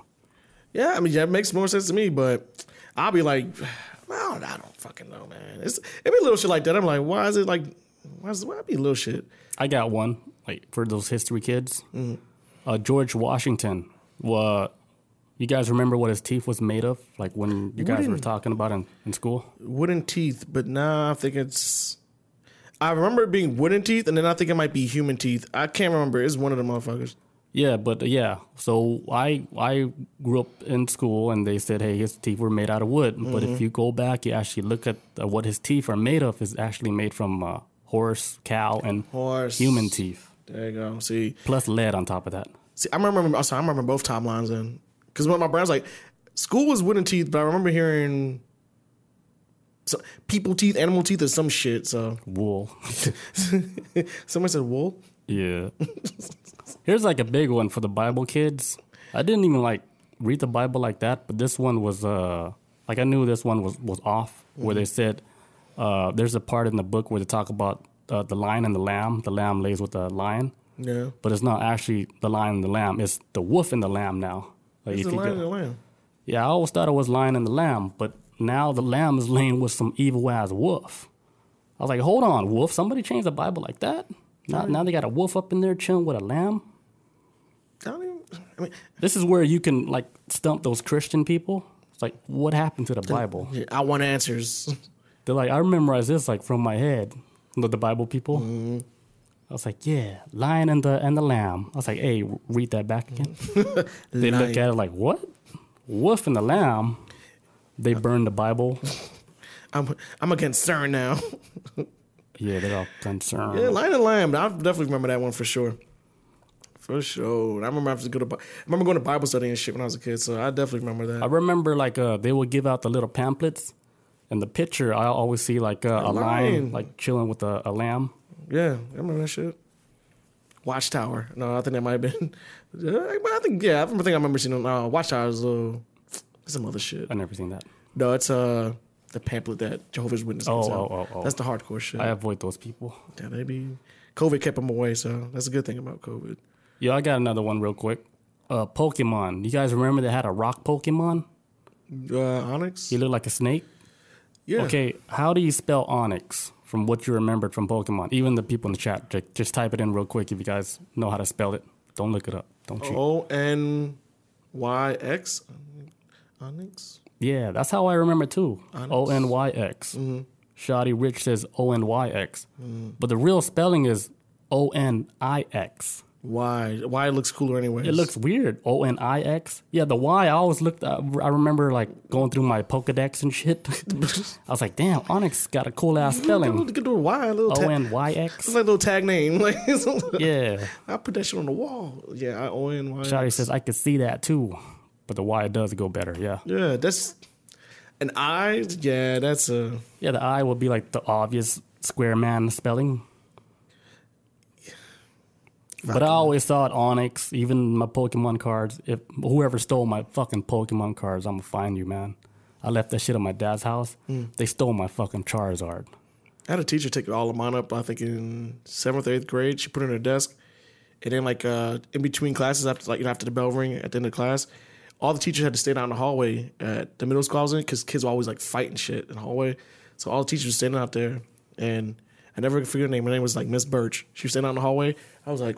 yeah. I mean, yeah, it makes more sense to me. But I'll be like, I don't, I don't fucking know, man. It's it be little shit like that. I'm like, why is it like, why is why be little shit? I got one like for those history kids. Mm-hmm. Uh, George Washington. What you guys remember what his teeth was made of? Like when you guys were talking about in, in school. wooden teeth, but now I think it's. I remember it being wooden teeth, and then I think it might be human teeth. I can't remember. It's one of the motherfuckers. Yeah, but uh, yeah. So I I grew up in school, and they said, hey, his teeth were made out of wood. But Mm-hmm. if you go back, you actually look at uh, what his teeth are made of. Is actually made from uh, horse, cow, and Horse. human teeth, There you go. See, plus lead on top of that. see, I remember. Also, I remember both timelines in because when my brother's like, school was wooden teeth, but I remember hearing. So, people teeth, animal teeth, or some shit. So Wool. somebody said wool. yeah. Here's like a big one for the Bible kids. I didn't even like read the Bible like that, but this one was uh like I knew this one was was off. Where they said uh, there's a part in the book where they talk about uh, the lion and the lamb. The lamb lays with the lion. Yeah, but it's not actually the lion and the lamb. It's the wolf and the lamb now. Like it's a lion go- a lamb. yeah, I always thought it was lion and the lamb, but now the lamb is laying with some evil ass wolf. I was like, hold on, wolf! Somebody changed the Bible like that? Now, now they got a wolf up in there chilling with a lamb. I don't even. I mean, This is where you can like stump those Christian people. It's like, what happened to the Bible? I want answers. They're like, I memorized this like from my head. The, the Bible people. Mm-hmm. I was like, yeah, lion and the and the lamb. I was like, hey, read that back again. they look at it like, what? Wolf and the lamb. They burned the Bible. I'm I'm a concern now. Yeah, they're all concerned. yeah, lion and lamb. I definitely remember that one for sure. For sure. I remember I, was go to, I remember going to Bible study and shit when I was a kid, so I definitely remember that. I remember like uh, they would give out the little pamphlets, and the picture I always see like uh, a lion lion. like chilling with a, a lamb. Yeah, I remember that shit. Watchtower. No, I think that might have been. I think yeah, I think I remember seeing uh, Watchtower. Is uh, some other shit. I never seen that. No, it's uh the pamphlet that Jehovah's Witnesses. Oh, out. oh, oh, oh. That's the hardcore shit. I avoid those people. yeah, they be. COVID kept them away, so that's a good thing about COVID. Yeah, I got another one real quick. Uh, Pokemon. You guys remember they had a rock Pokemon? Uh, Onyx. He looked like a snake. Yeah. Okay, how do you spell Onyx from what you remembered from Pokemon? Even the people in the chat, ju- just type it in real quick if you guys know how to spell it. Don't look it up. Don't cheat. O N Y X. Onyx. Yeah, that's how I remember too. Onyx. O N Y X. Mm-hmm. Shoddy Rich says O N Y X, mm-hmm. but the real spelling is O N I X. Why? Why it looks cooler anyway? It looks weird. O N I X. Yeah, the Y. I always looked. Uh, I remember like going through my Pokedex and shit. I was like, damn, Onyx got a cool ass spelling. Look at the Y, little O. N Y It's like a little tag name. Like Yeah. I put that shit on the wall. Yeah, I O N Y. Shotty says I could see that too, but the Y does go better. Yeah. Yeah, that's an I. Yeah, that's a. Yeah, the I will be like the obvious square man spelling. But I always thought Onyx, even my Pokemon cards, if whoever stole my fucking Pokemon cards, I'm gonna find you, man. I left that shit at my dad's house. They stole my fucking Charizard. I had a teacher take all of mine up. I think in seventh, or eighth grade. She put it on her desk, and then like uh, in between classes, after like you know, after the bell ring at the end of class, all the teachers had to stay down in the hallway at the middle school I was in because kids were always like fighting shit in the hallway. So all the teachers were standing out there, and I never forget her name. Her name was like Miss Birch. She was standing out in the hallway. I was like.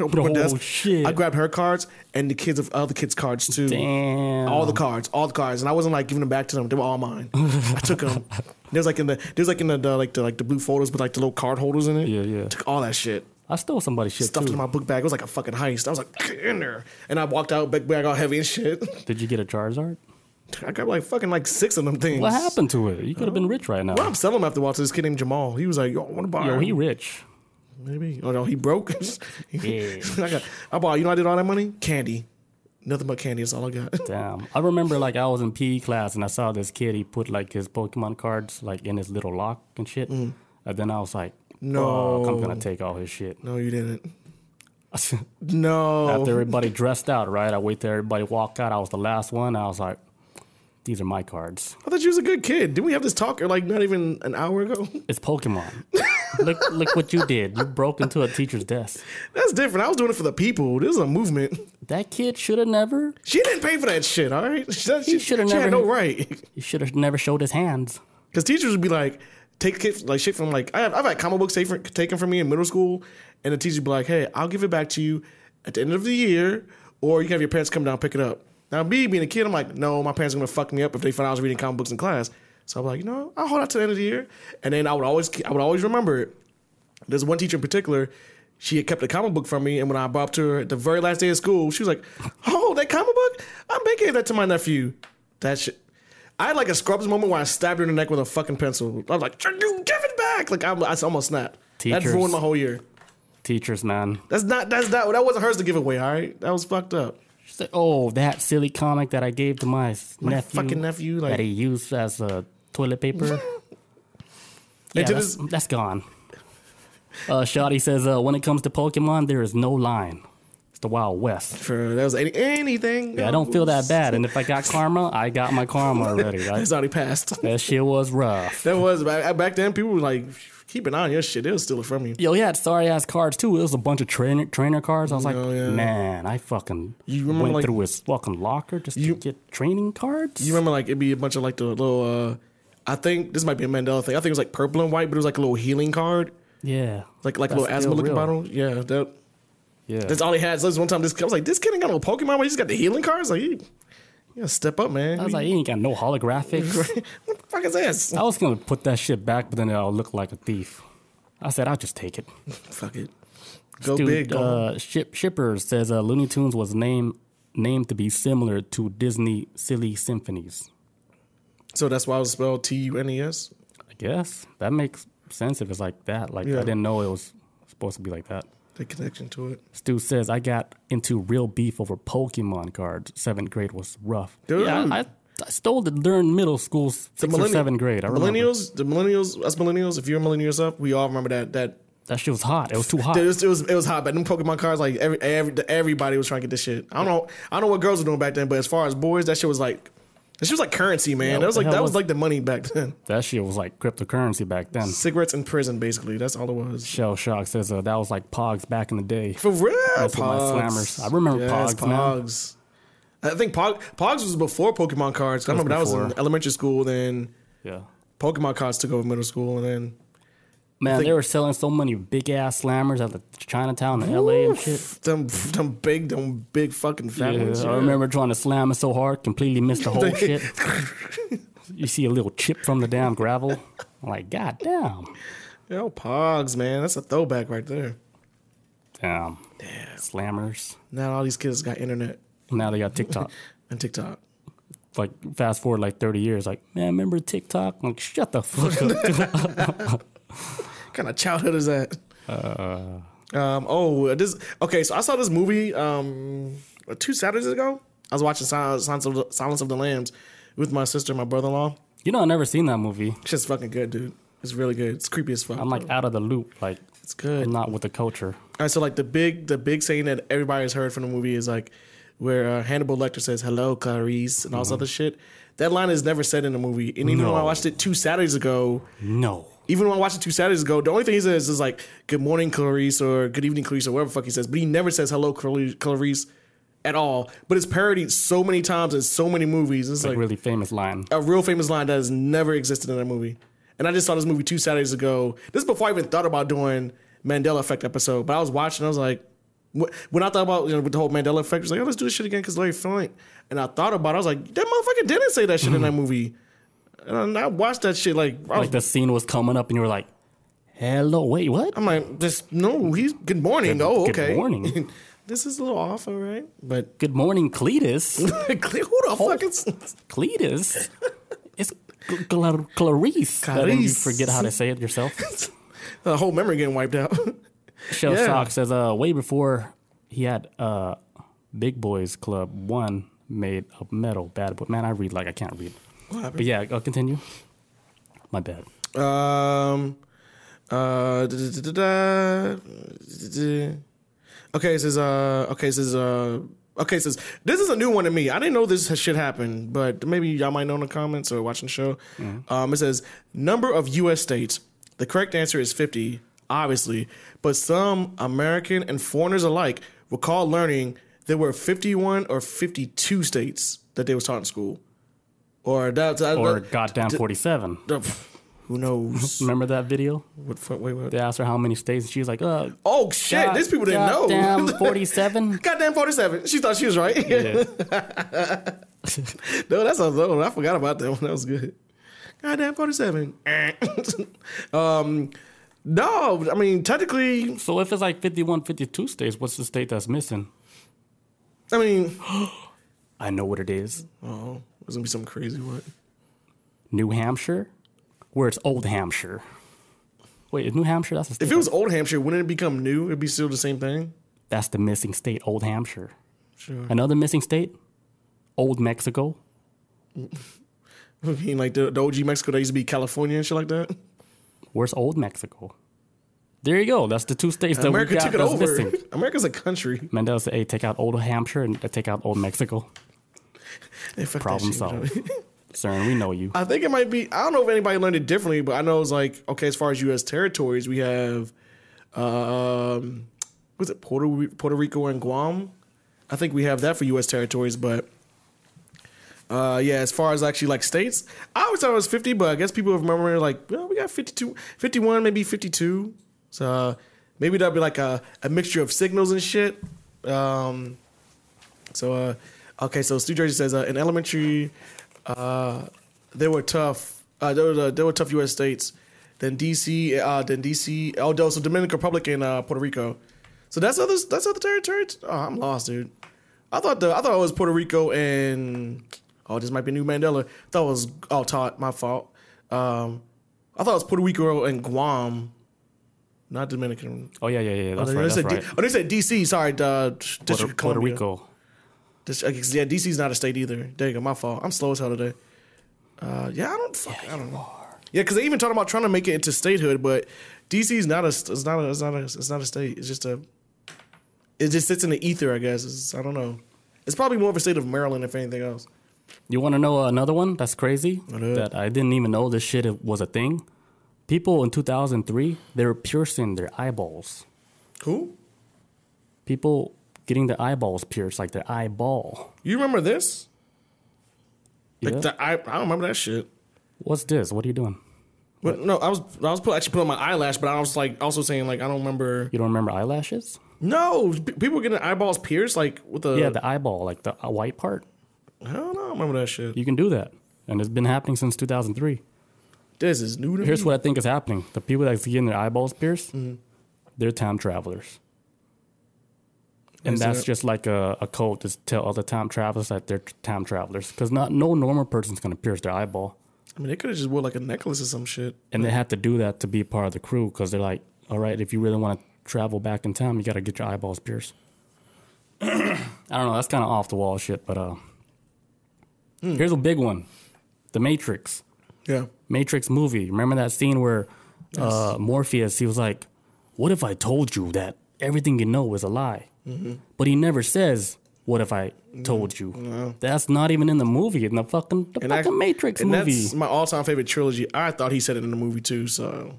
Open Oh, desk. shit. I grabbed her cards and the kids of other kids' cards too. Damn. All the cards, all the cards, and I wasn't like giving them back to them. They were all mine. I took them. There's like in the there's like in the, the like the like the blue folders with like the little card holders in it. Yeah, yeah. Took all that shit, I stole somebody's shit stuffed it in too. my book bag. It was like a fucking heist. I was like "Get in there, and I walked out, big bag all heavy and shit. Did you get a Charizard? I got like fucking like six of them things. What happened to it? You could have been rich right now. Well, I'm selling them after watching this kid named Jamal. He was like, "Yo, I want to buy." Yo, them." he rich. Maybe. Oh no, he broke. Yeah. I got. I bought. You know, I did all that money. Candy. Nothing but candy. That's all I got. Damn. I remember like I was in PE class and I saw this kid. He put like his Pokemon cards like in his little lock and shit. Mm. And then I was like, No. "Fuck, I'm gonna take all his shit." No, you didn't. No. After everybody dressed out, right? I wait till everybody walk out. I was the last one. I was like, "These are my cards." I thought you was a good kid. Didn't we have this talk or like not even an hour ago? It's Pokemon. Look, look what you did. You broke into a teacher's desk. That's different. I was doing it for the people. This is a movement. That kid should have never. She didn't pay for that shit. All right, she, she, shoulda she had never- no right. He should have never showed his hands. Because teachers would be like, take kids, like shit from like I have, I've had comic books taken taken from me in middle school, and the teacher would be like, hey, I'll give it back to you at the end of the year, or you can have your parents come down and pick it up. Now me being a kid, I'm like, no, my parents are gonna fuck me up if they find out I was reading comic books in class. So I'm like, you know, I'll hold out to the end of the year, and then I would always I would always remember it. There's one teacher in particular. she had kept a comic book from me, and when I brought to her at the very last day of school, she was like, "Oh, that comic book! I may gave that to my nephew." That shit. I had like a Scrubs moment where I stabbed her in the neck with a fucking pencil. I was like, "You give it back!" Like I'm, I almost snapped. That ruined my whole year. Teachers, man. That's not. That's not. That wasn't hers to give away. All right, that was fucked up. She's like, oh, that silly comic that I gave to my, nephew. fucking nephew, like- that he used as uh, toilet paper. yeah, that's, that's gone. Uh, Shoddy says, uh, when it comes to Pokemon, there is no line. It's the Wild West. For that was any, anything. Yeah, I don't feel that bad. And if I got karma, I got my karma already, right? It's already passed. That shit was rough. That was back, back then. People were like, keep an eye on your shit. They'll steal it from you. Yo, he had sorry ass cards too. It was a bunch of trainer trainer cards. I was like, Oh, yeah. man, I fucking You remember, went like- through his fucking locker just You- to get training cards. You remember like it'd be a bunch of like the little. uh I think this might be a Mandela thing. I think it was like purple and white, but it was like a little healing card, yeah, like like a little asthma looking real. bottle. Yeah, that yeah. that's all he had. So this one time, this I was like, this kid ain't got no Pokemon, but he's got the healing cards. Like, you, you gotta step up, man. I was like, he ain't got no holographics. what the fuck is this? I was gonna put that shit back, but then I'll look like a thief. I said, I'll just take it. Fuck it. Go Dude, big, go. uh, Ship Shipper says uh, Looney Tunes was named named to be similar to Disney Silly Symphonies. So that's why it was spelled T U N E S. I guess that makes sense if it's like that. Like Yeah. I didn't know it was supposed to be like that. The connection to it. Stu says I got into real beef over Pokemon cards. Seventh grade was rough. Dude. Yeah, I, I stole it during middle school, sixth or millenni- seventh grade. I the remember. millennials, the millennials, us millennials. If you're a millennial yourself, we all remember that that That shit was hot. It was too hot. It was, it was it was hot, but them Pokemon cards, like every, every everybody was trying to get this shit. I don't know, I don't know what girls were doing back then, but as far as boys, that shit was like, that shit was like currency, man. Yeah, that was like that was was- like the money back then. That shit was like cryptocurrency back then. Cigarettes in prison, basically. That's all it was. Shell Shock says uh, that was like Pogs back in the day. For real, That's what my Pogs. slammers- I remember yes, Pogs, man. I think Pog, Pogs was before Pokemon cards. I remember that was in elementary school. Then Yeah. Pokemon cards took over middle school, and then Man, they were selling so many big ass slammers at the Chinatown in LA and shit. them them big them big fucking fat Yeah, ones. I remember trying to slam it so hard, completely missed the whole shit. You see a little chip from the damn gravel. I'm like, God damn. Yo, Pogs, man, that's a throwback right there. Damn. Slammers. Now all these kids got internet Now they got TikTok. and TikTok. like fast forward like 30 years, like, man, remember TikTok? I'm like, shut the fuck up. kind of childhood is that? Uh. um, oh, this okay. So I saw this movie um, two Saturdays ago. I was watching Silence, of, the, Silence of the Lambs with my sister, and my brother in law. you know, I never seen that movie. It's just fucking good, dude. It's really good. It's creepy as fuck. I'm like bro. out of the loop. Like, it's good. I'm not with the culture. All right, so like the big the big saying that everybody has heard from the movie is like where uh, Hannibal Lecter says "Hello, Clarice" and all this other shit. That line is never said in the movie. And even when I watched it two Saturdays ago, No. Even when I watched it two Saturdays ago, the only thing he says is like "Good morning, Clarice" or "Good evening, Clarice" or whatever the fuck he says. But he never says "Hello, Clarice" Clarice at all. But it's parodied so many times in so many movies. It's Like, like really famous line. a real famous line that has never existed in that movie. And I just saw this movie two Saturdays ago. This is before I even thought about doing Mandela Effect episode. But I was watching, I was like, when I thought about you know, with the whole Mandela Effect, I was like, oh, let's do this shit again because Larry Flynt. And I thought about it, I was like, that motherfucker didn't say that shit in that movie. And I watched that shit like, was, Like the scene was coming up and you were like, hello, wait, what? I'm like, this no, he's good morning. Good- oh, okay. good morning. this is a little off, all right. But Good morning, Cletus. who the fuck is Cletus? It's Cl- Cl- Clarice. Then you Clarice. forget how to say it yourself. the whole memory getting wiped out? Shell Yeah. Shock says, uh, way before he had uh, Big Boys Club, one made of metal. Bad boy. Man, I read like I can't read. But yeah, I'll continue. My bad. Um. Uh. da- da- da- da- da. Okay, it says. Uh. Okay, it says. Uh. Okay, says this is a new one to me. I didn't know this shit happened, but maybe y'all might know in the comments or watching the show. Um. It says number of U.S. states. The correct answer is fifty, obviously, but some American and foreigners alike recall learning there were fifty-one or fifty-two states that they was taught in school, or that. that Or that- goddamn 47. who knows? Remember that video? what, wait, what? They asked her how many states, and she was like, uh, Oh shit! God- these people didn't know. Goddamn 47. Goddamn forty-seven. She thought she was right. Yeah. no, that's a low. I forgot about that one. That was good. Goddamn forty-seven. um, No, I mean technically, So if it's like 51, 52 states, what's the state that's missing? I mean, I know what it is. oh, there's gonna be some crazy. What? New Hampshire, where it's Old Hampshire. Wait, is New Hampshire? That's a state. If it was Old Hampshire, wouldn't it become new? It'd be still the same thing. that's the missing state, Old Hampshire. Sure. Another missing state, Old Mexico. I mean, like the, the OG Mexico that used to be California and shit like that. Where's Old Mexico? There you go. That's the two states that America we got took it over. missing. America's a country. Mandela said, "Hey, take out Old Hampshire and uh, take out Old Mexico." Hey, Problem shit, you know? solved. CERN, we know you. I think it might be. I don't know if anybody learned it differently, but I know it's like okay. As far as U.S. territories, we have, um, was it Puerto Puerto Rico and Guam? I think we have that for U.S. territories, but. Uh, yeah, as far as actually like states, I always thought it was 50, but I guess people remember like, well, we got 52, 51, maybe 52. So uh, maybe that'll be like a, a mixture of signals and shit. Um, so, uh, okay, so Stu Jersey says uh, in elementary, uh, they were tough. Uh, there, were, were tough U.S. states. Then D.C., uh, then D.C., oh, so Dominican Republic and uh, Puerto Rico. So that's other that's other territories. Oh, I'm lost, dude. I thought the I thought it was Puerto Rico and oh, this might be New Mandela. I thought it was oh, Todd, my fault. Um, I thought it was Puerto Rico and Guam, not Dominican. Oh yeah, yeah, yeah. That's oh, they right. That's said D- oh, they said D.C. Sorry, uh, District Puerto, of Puerto Rico. Uh, yeah, DC's not a state either. There you go, my fault. I'm slow as hell today. Uh, yeah, I don't. Fuck, I don't know. Yeah, because they even talked about trying to make it into statehood, but DC's not a. It's not a. It's not a. It's not a state. It's just a. It just sits in the ether, I guess. It's, I don't know. It's probably more of a state of Maryland, if anything else. You want to know another one that's crazy that I didn't even know this shit was a thing? People in 2003 they were piercing their eyeballs. Who? People getting the eyeballs pierced, like the eyeball. You remember this? Yeah. Like the, I, I don't remember that shit. What's this? What are you doing? But no, I was I was put, actually putting on my eyelash, but I was like also saying like I don't remember. You don't remember eyelashes? No, p- people getting eyeballs pierced like with the yeah, the eyeball, like the uh, white part. I don't know. I remember that shit. You can do that, and it's been happening since 2003. This is new to Here's me. what I think is happening: the people that's getting their eyeballs pierced, Mm-hmm. they're time travelers. And that's that- just like a, a code to tell other time travelers that they're time travelers. Because not no normal person's gonna pierce their eyeball, I mean, they could have just wore like a necklace or some shit. and they had to do that to be part of the crew. Because they're like, all right, if you really want to travel back in time, you got to get your eyeballs pierced. I don't know. That's kind of off the wall shit, but uh, Hmm. here's a big one: The Matrix. Yeah. Matrix movie. Remember that scene where uh, Morpheus he was like, "What if I told you that everything you know is a lie?" Mm-hmm. But he never says, "What if I told you?" That's not even in the movie. In the fucking the And fucking that- Matrix and movie. that's my all-time favorite trilogy. I thought he said it in the movie too. So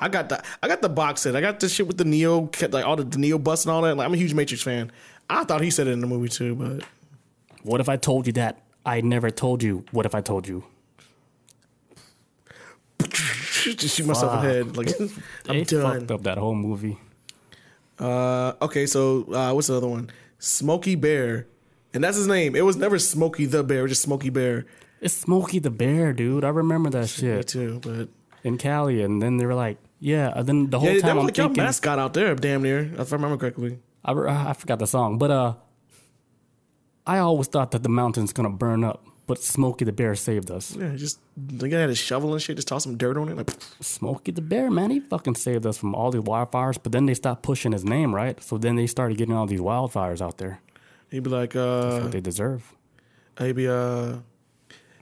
I got the I got the box set. I got the shit with the Neo, like all the, the Neo bust and all that. Like, I'm a huge Matrix fan. I thought he said it in the movie too, but What if I told you that I never told you? What if I told you? just shoot myself in the head. Like I'm They done. fucked up that whole movie. Uh, okay, so uh, what's the other one? Smokey Bear, and that's his name. It was never Smokey the Bear, just Smokey Bear. It's Smokey the Bear, dude. I remember that Me shit too, but in Cali, and then they were like, "Yeah." And then the whole yeah, that time was I'm like your thinking, mascot out there, damn near, if I remember correctly. I, I forgot the song, but uh, I always thought that the mountain's gonna burn up, but Smokey the Bear saved us. Yeah, just the guy had a shovel and shit, just toss some dirt on it, like. Smokey the Bear, man, he fucking saved us from all these wildfires. But then they stopped pushing his name, right? So then they started getting all these wildfires out there. He'd be like, uh, What they deserve. he'd be, uh,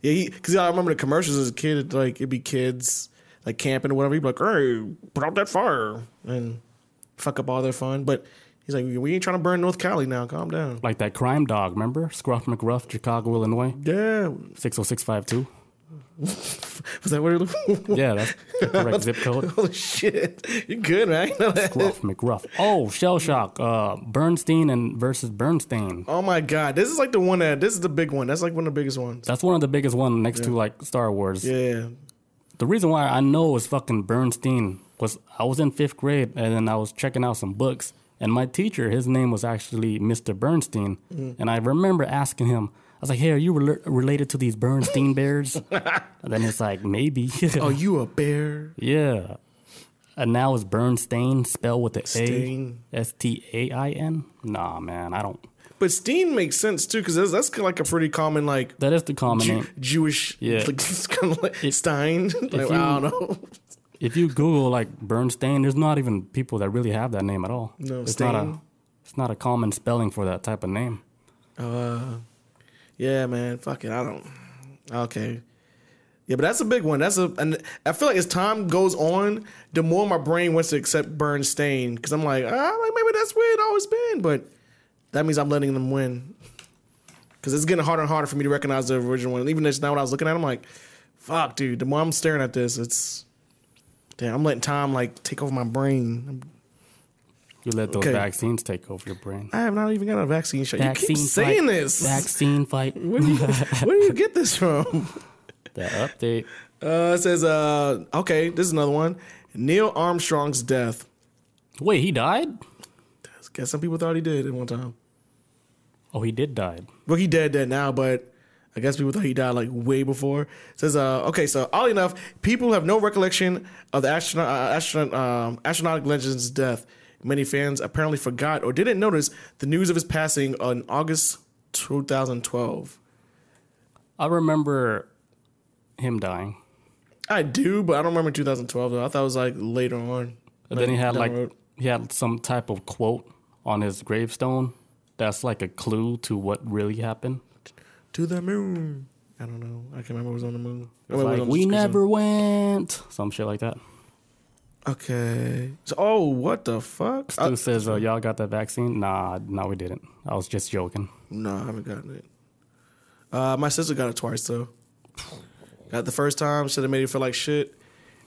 yeah, he, cause I remember the commercials as a kid, like, it'd be kids, like, camping or whatever. He'd be like, hey, put out that fire and fuck up all their fun. But he's like, we ain't trying to burn North Cali now, calm down. Like that crime dog, remember? Scruff McGruff, Chicago, Illinois, Yeah. 60652. Was that what it Yeah, that's the correct zip code. Holy shit. You're good, man. Gruff McGruff. Oh, Shell Shock. Uh, Bernstein and versus Bernstein. oh my God. This is like the one that, this is the big one. That's like one of the biggest ones. That's one of the biggest one next to like Star Wars. Yeah. The reason why I know it's fucking Bernstein was I was in fifth grade and then I was checking out some books and my teacher, his name was actually Mr. Bernstein, mm. and I remember asking him, I was like, "Hey, are you rel- related to these Bernstein bears?" and then it's like, "Maybe." are you a bear? yeah. And now is Bernstein spelled with the Stain. A S T A I N? Nah, man, I don't. But Steen makes sense too, because that's, that's like a pretty common like That is the common Jew- name. Jewish. Yeah. like, it's kind of like Stein. Like, you- I don't know. If you Google like Bernstein, there's not even people that really have that name at all. No, it's not a. It's not a common spelling for that type of name. Uh, yeah, man. Fuck it. I don't. Okay. Yeah, but that's a big one. That's a, and I feel like as time goes on, the more my brain wants to accept Bernstein because I'm like, ah, like maybe that's where it always been, but that means I'm letting them win because it's getting harder and harder for me to recognize the original one. Even just now, when I was looking at, it, I'm like, fuck, dude. The more I'm staring at this, it's damn. I'm letting time like take over my brain. You let those Okay. vaccines take over your brain. I have not even got a vaccine shot. you keep saying fight. this. Vaccine fight. Where do, you, where do you get this from? the update. Uh, it says, uh, okay, this is another one. Neil Armstrong's death. Wait, he died? I Guess some people thought he did at one time. Oh, he did die. Well, he dead dead now, but I guess people thought he died like way before. It says, uh, okay, so oddly enough, people have no recollection of the astronaut, uh, astronaut, um, astronautic legend's death. Many fans apparently forgot or didn't notice the news of his passing on August 2012. I remember him dying. I do, but I don't remember 2012 though. I thought it was like later on. And then he had like road. he had some type of quote on his gravestone that's like a clue to what really happened. To the moon. I don't know. I can't remember. It was on the moon. It's it was like we never went. Some shit like that. Okay. So, oh, what the fuck? Stu says, uh, "Y'all got that vaccine?" Nah, no, we didn't. I was just joking. no, I haven't gotten it. Uh, my sister got it twice though. Got the first time, said it made her feel like shit,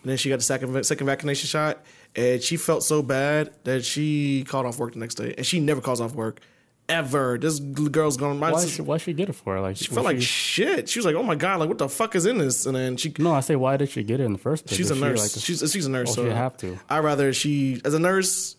and then she got the second second vaccination shot, and she felt so bad that she called off work the next day, and she never calls off work ever. This girl's going. Why sister, why she get it for? Like she felt like she- shit. She was like, "Oh my god, like what the fuck is in this?" And then she no. I say, why did she get it in the first place? She's a Is she, nurse. like, she's she's a nurse. Oh, so she have to. I rather she as a nurse.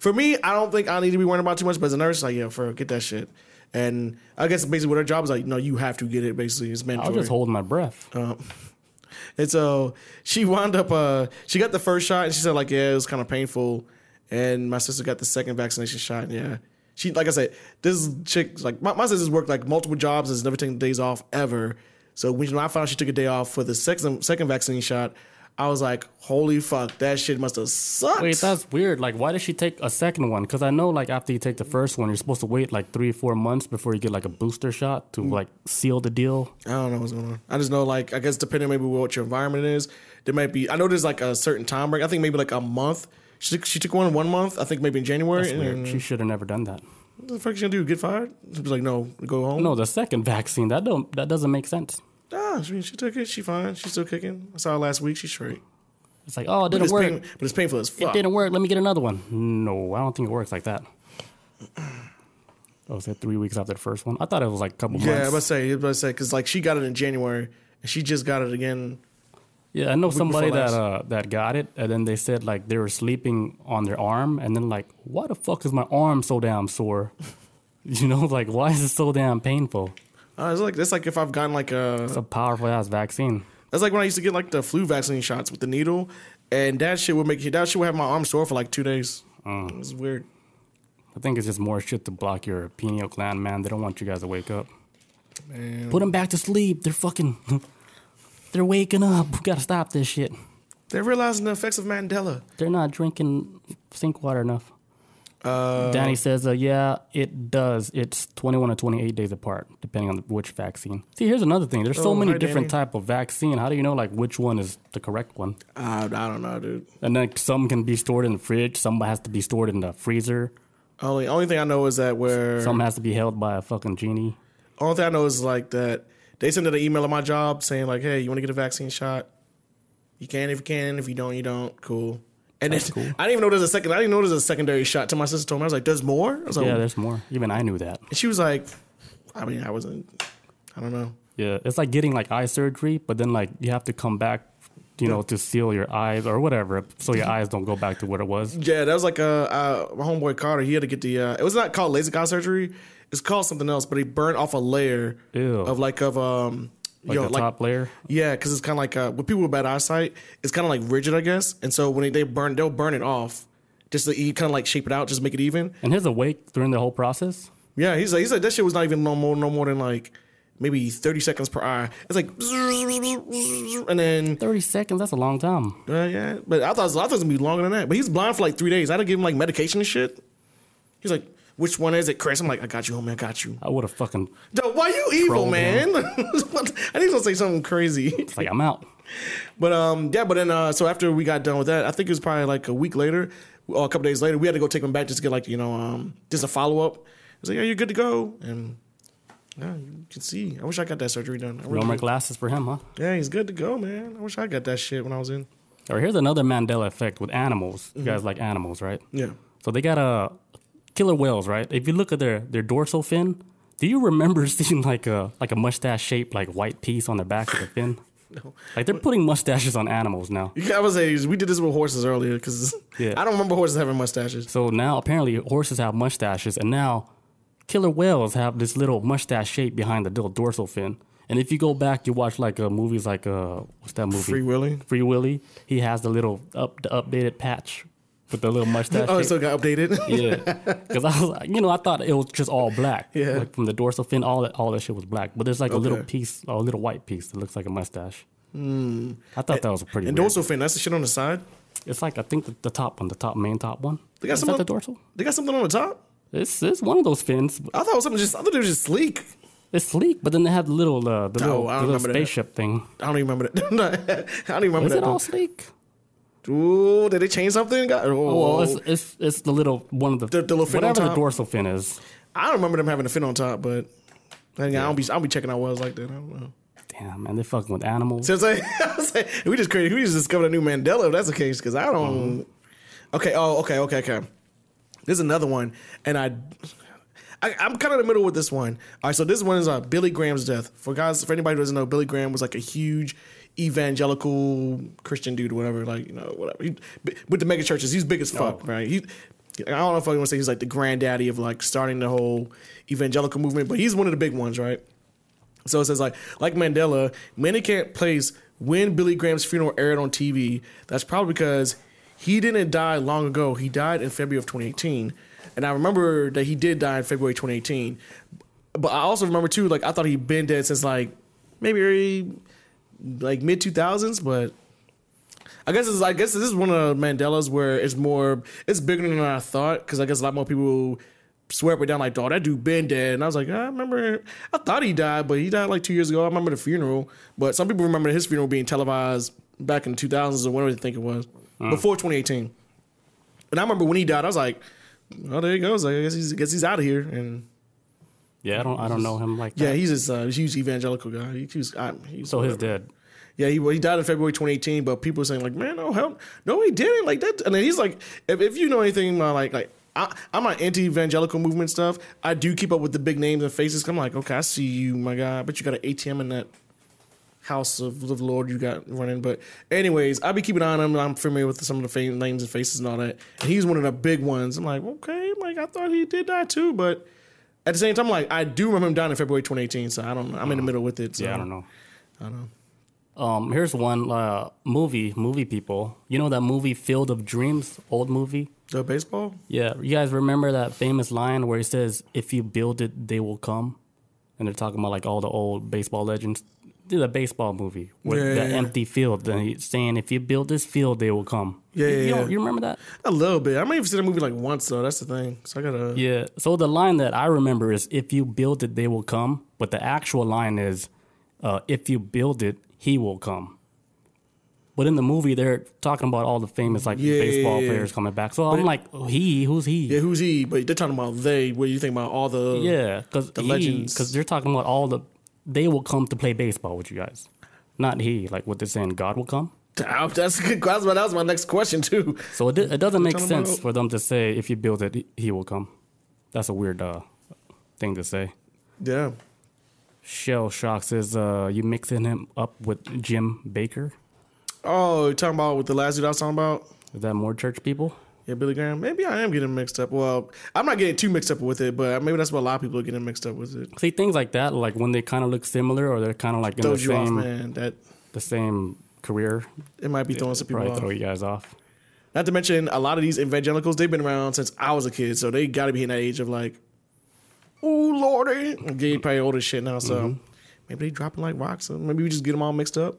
For me, I don't think I need to be worrying about too much. But as a nurse, like yeah, for get that shit. And I guess basically what her job is like, no, you have to get it. Basically, it's mandatory. I was just holding my breath. Um, and so she wound up. Uh, she got the first shot, and she said like, yeah, it was kind of painful. And my sister got the second vaccination shot. And yeah, she like I said, this chick like my, my sister's worked like multiple jobs, and has never taken days off ever. So when I found she took a day off for the second second vaccine shot, I was like, holy fuck, that shit must have sucked. Wait, that's weird. Like, why did she take a second one? Because I know, like, after you take the first one, you're supposed to wait like three, or four months before you get like a booster shot to mm. like seal the deal. I don't know what's going on. I just know, like, I guess depending maybe what your environment is, there might be. I know there's like a certain time break. I think maybe like a month. She took, she took one in one month. I think maybe in January. That's weird. She should have never done that. what the fuck is she gonna do? Get fired? She was like, no, go home. No, the second vaccine that don't that doesn't make sense. Ah, she, she took it. She fine. She's still kicking. I saw her last week. She's straight. It's like, oh, it didn't it's, work. pain, but it's painful as It didn't work. Let me get another one. No, I don't think it works like that. Oh, was it three weeks after the first one? I thought it was like a couple Yeah, I months. was say, I was about to say, because like she got it in January, and she just got it again. Yeah, I know somebody that uh, that got it, and then they said like they were sleeping on their arm, and then like, why the fuck is my arm so damn sore? You know, like why is it so damn painful? Uh, it's like it's like if I've gotten like a It's a powerful ass vaccine. That's like when I used to get like the flu vaccine shots with the needle, and that shit would make that shit would have my arm sore for like two days. Mm. It's weird. I think it's just more shit to block your pineal gland, man. They don't want you guys to wake up. Man. Put them back to sleep. They're fucking. They're waking up. We gotta stop this shit. They're realizing the effects of Mandela. They're not drinking sink water enough. Uh, Danny says, uh, yeah, it does. It's 21 or 28 days apart, depending on which vaccine. See, here's another thing. There's so Oh, many hi, different Danny. type of vaccine. How do you know like which one is the correct one? I, I don't know, dude. And then some can be stored in the fridge. Some has to be stored in the freezer. Only only thing I know is that where Some has to be held by a fucking genie. only thing I know is like that they sent out an email at my job saying like, hey, you want to get a vaccine shot? You can if you can. If you don't, you don't. Cool. And then, cool. I didn't even know there's a second. I didn't know there's a secondary shot. To my sister told me, I was like, "There's more." I was like, Yeah, there's more. Even I knew that. and she was like, "I mean, I wasn't. I don't know." Yeah, it's like getting like eye surgery, but then like you have to come back, you know, to seal your eyes or whatever, so your eyes don't go back to what it was. Yeah, that was like a uh, my homeboy Carter. He had to get the. Uh, it was not called laser eye surgery. It's called something else, but he burnt off a layer Ew. of like of um Like Yo, the like- top layer. Yeah, because it's kind of like uh, with people with bad eyesight, it's kind of like rigid, I guess. And so when they, they burn, they'll burn it off just to kind of like shape it out, just make it even. And his awake during the whole process. Yeah, he's like, he said that shit was not even no more, no more than like maybe thirty seconds per eye. It's like, and then Thirty seconds. That's a long time. uh, yeah, but I thought I thought it was gonna be longer than that. But he's blind for like three days. I had to give him like medication and shit. He's like, which one is it, Chris? I'm like, I got you, homie. I got you. I would have fucking. Dude, why you evil, man? I need to say something crazy. It's like I'm out. But um, yeah. But then uh, so after we got done with that, I think it was probably like a week later or a couple days later, we had to go take him back just to get like you know um just a follow up. He's like, yeah, you're good to go, and yeah, you can see. I wish I got that surgery done. I No more glasses for him, huh? yeah, he's good to go, man. I wish I got that shit when I was in. Or here's another Mandela effect with animals. Mm-hmm. You guys like animals, right? Yeah. So they got a killer whales, right? If you look at their their dorsal fin, do you remember seeing like a like a mustache shaped like white piece on the back of the fin? No. Like they're putting mustaches on animals now. I was say we did this with horses earlier because Yeah. I don't remember horses having mustaches. So now apparently horses have mustaches, and now killer whales have this little mustache shape behind the little dorsal fin. And if you go back, you watch like uh, movies like uh, what's that movie? Free Willy. Free Willy. He has the little up the updated patch with the little mustache. Oh, it still got updated. Yeah, because I was, like- you know, I thought it was just all black. Yeah. like from the dorsal fin, all that, all that shit was black. But there's like a little Okay. piece, a little white piece that looks like a mustache. I thought that was a pretty. and weird. dorsal fin, that's the shit on the side. It's like I think the, the top one, the top main top one. They got something. on- the dorsal? They got something on the top. It's it's one of those fins. I thought it was something just. I thought it was just sleek. It's sleek, but then they have the little uh, the little, I the little remember that. spaceship thing. I don't even remember that. I don't even remember Is that. it all sleek? Ooh, did they change something? Got- Oh, Well, it's, it's it's the little one of the, The- the little fin on whatever the dorsal fin is. I don't remember them having a fin on top, but then again, I don't be I don't be checking out wells like that. I don't know. Damn, man, they're fucking with animals. So it's like, I was like, we just created, we just discovered a new Mandela. If that's the case, because I don't. Okay. Oh, okay. Okay. Okay. There's another one, and I, I I'm kind of in the middle with this one. All right. So this one is uh, Billy Graham's death. For guys, for anybody who doesn't know, Billy Graham was like a huge evangelical Christian dude, whatever. Like you know, whatever. He, with the mega churches, he's big as fuck, oh. right? He. I don't know if I want to say he's like the granddaddy of like starting the whole evangelical movement, but he's one of the big ones, right? So it says like like Mandela, many can't place when Billy Graham's funeral aired on TV. That's probably because he didn't die long ago. He died in February of 2018, and I remember that he did die in February 2018. But I also remember too, like I thought he'd been dead since like maybe like mid 2000s, but. I guess it's, I guess this is one of Mandela's where it's more it's bigger than I thought because I guess a lot more people swear it down like, "Oh, that dude been dead," and I was like, I remember, I thought he died, but he died like two years ago. I remember the funeral, but some people remember his funeral being televised back in the 2000s or whatever they think it was mm. before 2018. And I remember when he died, I was like, "Oh, there he goes. I guess he's I guess he's out of here." And Yeah, I don't I don't know him like that. yeah, he's this uh, huge evangelical guy. He, he was, I, he was so he's whatever. dead. Yeah, he he died in February 2018, but people are saying like, man, no help, no, he didn't like that. And then he's like, if, if you know anything about like like. I, I'm not anti-evangelical movement stuff. I do keep up with the big names and faces. I'm like, okay, I see you, my guy. But you got an ATM in that house of the Lord you got running. But anyways, I'll be keeping an eye on him. I'm familiar with some of the fa- names and faces and all that. And he's one of the big ones. I'm like, okay, like I thought he did die too, but at the same time, like I do remember him dying in February 2018. So I don't know. I'm in the middle with it. So. Yeah, I don't know. I don't know. Um, here's one uh, movie, movie people. You know that movie Field of Dreams, old movie. The baseball. Yeah, you guys remember that famous line where he says, "If you build it, they will come," and they're talking about like all the old baseball legends. Did a baseball movie with Yeah, the yeah, empty field, he's saying, "If you build this field, they will come." Yeah, you, yeah, you, yeah. you remember that? A little bit. I might even seen the movie like once though. That's the thing. So I gotta. Yeah. So the line that I remember is, "If you build it, they will come," but the actual line is, uh, "If you build it, he will come." But in the movie, they're talking about all the famous like Yeah, baseball yeah, yeah. players coming back. So I'm like, he? Who's he? Yeah, who's he? But they're talking about they. What do you think about all the? Yeah, because The legends. Because they're talking about all the. They will come to play baseball with you guys, not he. Like what they're saying, God will come. That's a good question. That was my next question too. So it, it doesn't make sense about- for them to say if you build it, he- he will come. That's a weird uh, thing to say. Yeah. Shell Shock says, uh, "You mixing him up with Jim Bakker? Oh, you talking about with the last dude I was talking about? Is that more church people? Yeah, Billy Graham. Maybe I am getting mixed up. Well, I'm not getting too mixed up with it, but maybe that's what a lot of people are getting mixed up with it. See things like that, like when they kind of look similar or they're kind of like in Throws the you off, same man. That the same career, it might be throwing some people off. throw you guys off. Not to mention, a lot of these evangelicals, they've been around since I was a kid, so they got to be in that age of like, ooh, lordy. They mm-hmm. probably older shit now, so mm-hmm. maybe they dropping like rocks. So maybe we just get them all mixed up.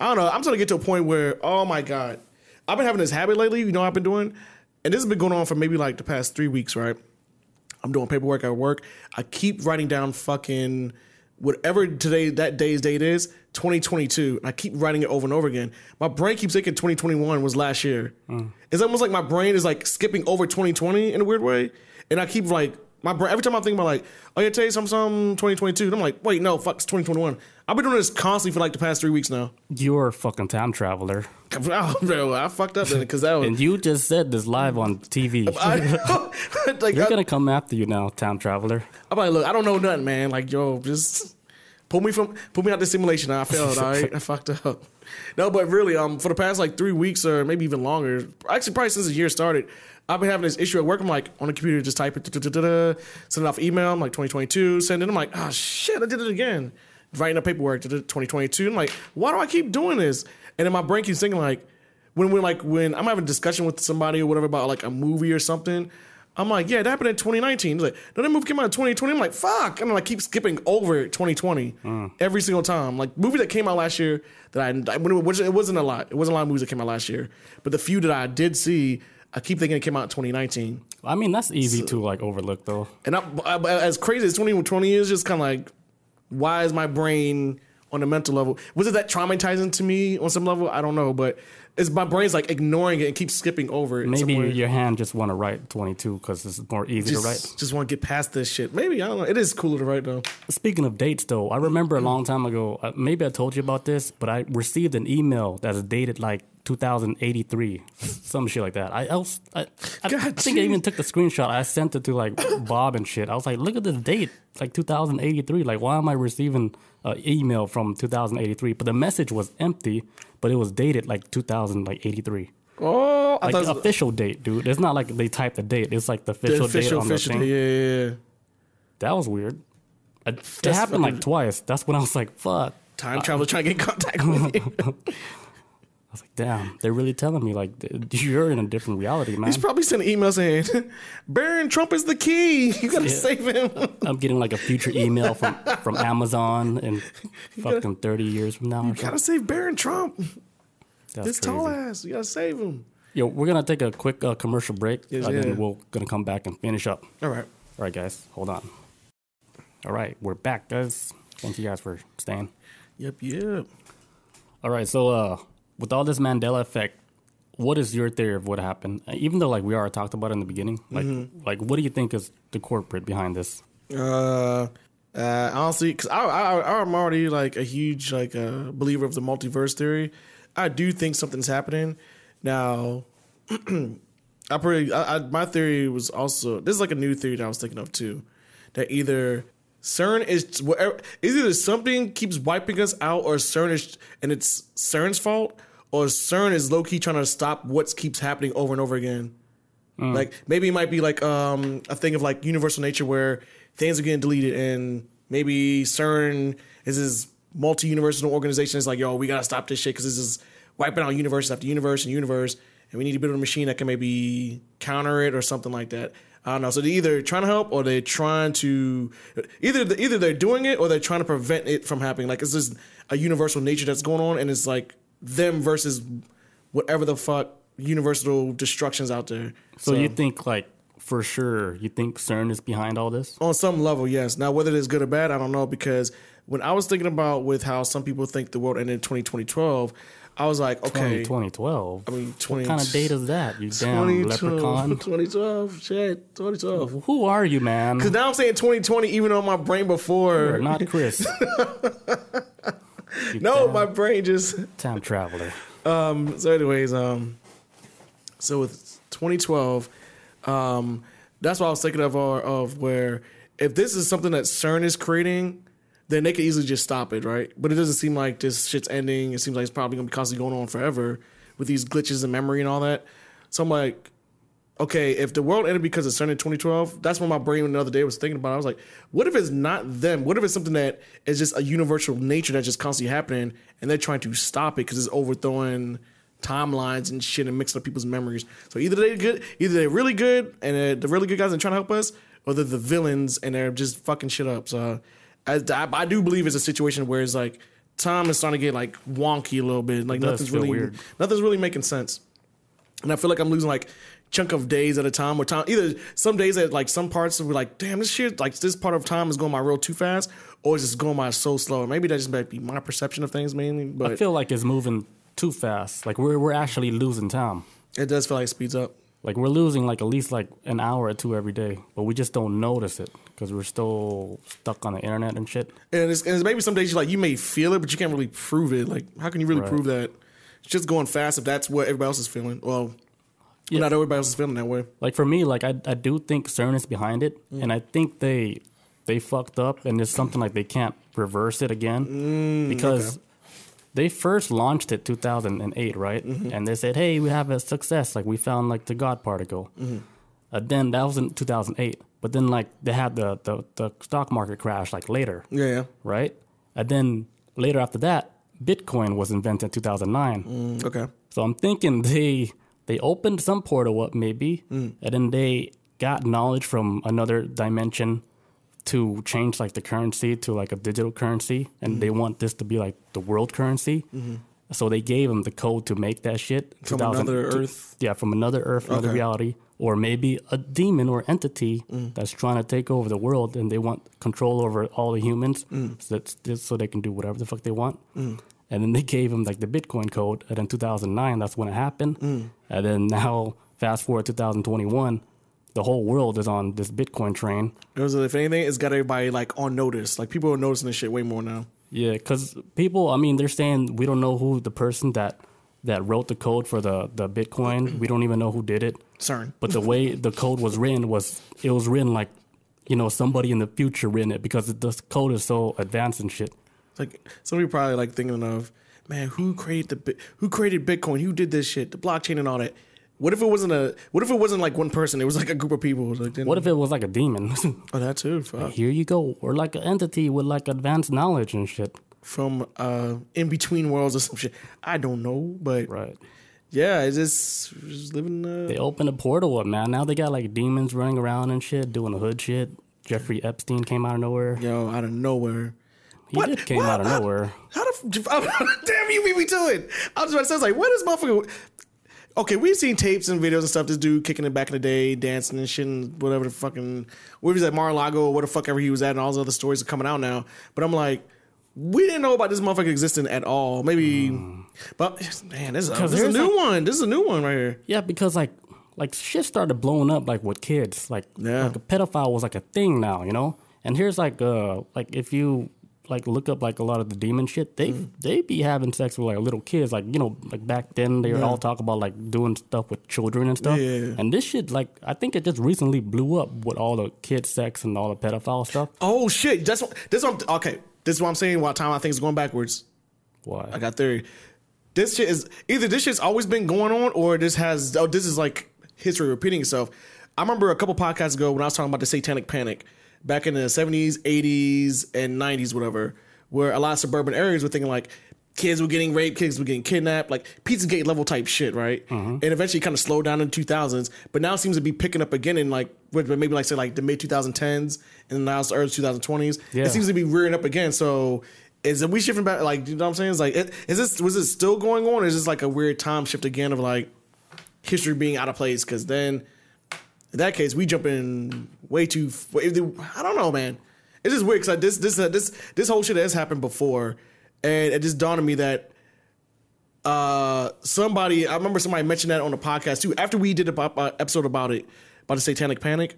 I don't know. I'm starting to get to a point where, oh my God. I've been having this habit lately, you know what I've been doing? And this has been going on for maybe like the past three weeks, right? I'm doing paperwork at work. I keep writing down fucking whatever today that day's date is, 2022, and I keep writing it over and over again. My brain keeps thinking 2021 was last year. Mm. It's almost like my brain is like skipping over 2020 in a weird way, and I keep like my brain every time I think about like, oh yeah, today some some 2022, and I'm like, wait, no, fuck, it's 2021. I've been doing this constantly for like the past three weeks now. You're a fucking time traveler, Oh, bro, I fucked up then because that was. and you just said this live on TV. I, like, They're I- gonna come after you now, time traveler. I'm like, look, I don't know nothing, man. Like, yo, just pull me from, pull me out the simulation. I failed. all right, I fucked up. No, but really, um, for the past like three weeks or maybe even longer, actually probably since the year started, I've been having this issue at work. I'm like on the computer, just type it, send it off email. I'm like 2022, send it. I'm like, oh shit, I did it again. Writing up paperwork, 2022. I'm like, why do I keep doing this? And then my brain keeps thinking like, when when like when I'm having a discussion with somebody or whatever about like a movie or something, I'm like, yeah, that happened in 2019. He's like, no, that movie came out in 2020. I'm like, fuck, and I like keep skipping over 2020 mm. every single time. Like movie that came out last year that I, I when it, was, it wasn't a lot. It wasn't a lot of movies that came out last year, but the few that I did see, I keep thinking it came out in 2019. I mean, that's easy to like overlook though. And I, I, as crazy as 2020 is, just kind of like, why is my brain on a mental level? Was it that traumatizing to me on some level? I don't know, but it's my brain's like ignoring it and keeps skipping over it. Maybe your hand just want to write 22 because it's more easy to write. just, just want to get past this shit. Maybe I don't know. It is cooler to write though. Speaking of dates, though, I remember a long time ago. Uh, maybe I told you about this, but I received an email that's dated like 2083, some shit like that. I else, I, I, I think I even took the screenshot. I sent it to like Bob and shit. I was like, look at this date, it's like 2083. Like, why am I receiving an email from 2083? But the message was empty, but it was dated like 2083. Oh, I Like thought the was official date, dude. It's not like they typed the date. It's like the the official, official, date on official. the thing. Yeah, yeah, yeah. That was weird. It, happened like twice. That's when I was like, fuck. Time travel trying to get contact with you. I was like, damn, they're really telling me like you're in a different reality, man. He's probably sending emails saying, "Baron Trump is the key. You gotta Yeah. save him." I'm getting like a future email from from Amazon and fucking 30 years from now. Something. gotta save Baron Trump. That's This tall ass. You gotta save him. Yo, we're gonna take a quick uh, commercial break, Yes, and yeah. then we're gonna come back and finish up. All right. All right, guys, hold on. All right, we're back, guys. Thank you guys for staying. Yep. Yep. All right, so uh, with all this Mandela effect, what is your theory of what happened? Even though like we already talked about it in the beginning, like Mm-hmm. like what do you think is the corporate behind this? Uh, uh, honestly, because I, I, I'm already like a huge like uh, believer of the multiverse theory. I do think something's happening now. I pretty, I, I, my theory was also this is like a new theory that I was thinking of too, that either CERN is whatever, is either something keeps wiping us out, or CERN is and it's CERN's fault, or CERN is low key trying to stop what keeps happening over and over again. Like maybe it might be like um, a thing of like universal nature where things are getting deleted, and maybe CERN is this multi-universal organization. is like, yo, we gotta stop this shit because this is wiping out universe after universe and universe, and we need to build a machine that can maybe counter it or something like that. I don't know. So they're either trying to help or they're trying to either either they're doing it or they're trying to prevent it from happening. Like it's just a universal nature that's going on, and it's like them versus whatever the fuck universal destructions out there. So, you think like for sure you think CERN is behind all this? on some level, yes. Now, whether it's good or bad, I don't know because when I was thinking about with how some people think the world ended in 2012, I was like, okay, 2012. I mean, 20, what kind of date is that? You damn 2012, leprechaun. 2012, shit, 2012. Who are you, man? Because now I'm saying 2020, even on my brain before. You're not Chris. No, damn my brain just. time traveler. Um. So, anyways, um. So with 2012, um, that's what I was thinking of. uh, Of where if this is something that CERN is creating, then they could easily just stop it, right? But it doesn't seem like this shit's ending. It seems like it's probably gonna be constantly going on forever with these glitches in memory and all that. So I'm like, okay, if the world ended because of CERN in 2012, that's when my brain another day was thinking about. I was like, what if it's not them? What if it's something that is just a universal nature that's just constantly happening, and they're trying to stop it because it's overthrowing timelines and shit and mixing up people's memories. So either they're good, either they're really good and the really good guys and trying to help us, or they're the villains and they're just fucking shit up. So I, I, I do believe it's a situation where it's like time is starting to get like wonky a little bit. Like nothing's really weird. nothing's really making sense. And I feel like I'm losing like chunk of days at a time or time either some days that like some parts will be like, damn, this shit like this part of time is going by real too fast, or it's just going by so slow. Maybe that just might be my perception of things mainly, But I feel like it's moving too fast. Like we're we're actually losing time. it does feel like it speeds up. Like we're losing like at least like an hour or two every day, but we just don't notice it because we're still stuck on the internet and shit. And it's, and it's maybe some days you like you may feel it, but you can't really prove it. Like, how can you really Right. prove that? It's just going fast if that's what everybody else is feeling. Well, Yeah. not everybody else is feeling that way. Like for me, like I I do think CERN is behind it, mm. and I think they they fucked up, and it's something like they can't reverse it again mm, because they first launched it 2008, right? And they said, hey, we have a success, like we found like the God particle. Uh, then that was in 2008, but then like they had the the, the stock market crash like later, Yeah, yeah. right? And then later after that, Bitcoin was invented in 2009. Mm, okay. So I'm thinking they they opened some portal up maybe, and then they got knowledge from another dimension to change like the currency to like a digital currency, and they mm-hmm. want this to be like the world currency. Mm-hmm. So they gave them the code to make that shit From 2000 another to- Earth? Yeah, from another Earth, another Okay. reality, or maybe a demon or entity mm. that's trying to take over the world, and they want control over all the humans, mm. so that's just so they can do whatever the fuck they want. Mm. And then they gave him like the Bitcoin code, and in 2009, that's when it happened. And then now, fast forward 2021, the whole world is on this Bitcoin train. Because if anything, it's got everybody like on notice. Like people are noticing this shit way more now. Yeah, because people, I mean, they're saying we don't know who the person that that wrote the code for the the Bitcoin. we don't even know who did it. CERN. But the way the code was written was it was written like, you know, somebody in the future written it because this code is so advanced and shit. Like somebody probably like thinking of, man, who created the who created Bitcoin? Who did this shit? The blockchain and all that. What if it wasn't a? What if it wasn't like one person? It was like a group of people. Like, What if it was like a demon? Oh, that too. Fuck. Here you go, or like an entity with like advanced knowledge and shit. From uh, in between worlds or some shit. I don't know, but Right. yeah, it's just, just living. Uh, They opened a portal up, man. Now they got like demons running around and shit, doing the hood shit. Jeffrey Epstein came out of nowhere. yo, out of nowhere. He What? did came What? out of How- nowhere. How the f- damn you beat me to it? I was about to say, I was like, what is motherfucker? Okay, we've seen tapes and videos and stuff. This dude kicking it back in the day, dancing and shit, and whatever the fucking where he was at Mar-a-Lago or where the fuck ever he was at, and all those other stories are coming out now. But I'm like, we didn't know about this motherfucker existing at all. Maybe, but man, this is, a, this is a new one. This is a new one right here. Yeah, because like like shit started blowing up like with kids. Like Yeah. like a pedophile was like a thing now, you know? And here's like uh like if you like look up like a lot of the demon shit, they Mm. they be having sex with like little kids. Like, you know, like back then they would all talk about like doing stuff with children and stuff. Yeah. And this shit like I think it just recently blew up with all the kid sex and all the pedophile stuff. Oh shit! That's what, this. I'm, okay, this is what I'm saying. While time I think is going backwards. Why? I got theory. This shit is either this shit's always been going on, or this has oh this is like history repeating itself. I remember a couple podcasts ago when I was talking about the Satanic Panic back in the seventies, eighties, and nineties, whatever, where a lot of suburban areas were thinking like kids were getting raped, kids were getting kidnapped, like Pizzagate level type shit, right? Mm-hmm. And eventually kind of slowed down in the two thousands, but now it seems to be picking up again in like maybe like say like the mid two thousand tens and now it's the early two thousand twenties. Yeah. It seems to be rearing up again. So is it we shifting back? Like, you know what I'm saying? It's like, is this was it still going on? Or is this like a weird time shift again of like history being out of place? Because then, in that case, we jump in way too. I don't know, man. It's just weird because this this uh, this this whole shit has happened before, and it just dawned on me that uh somebody I remember somebody mentioned that on the podcast too. After we did a po- uh, episode about it about the Satanic Panic,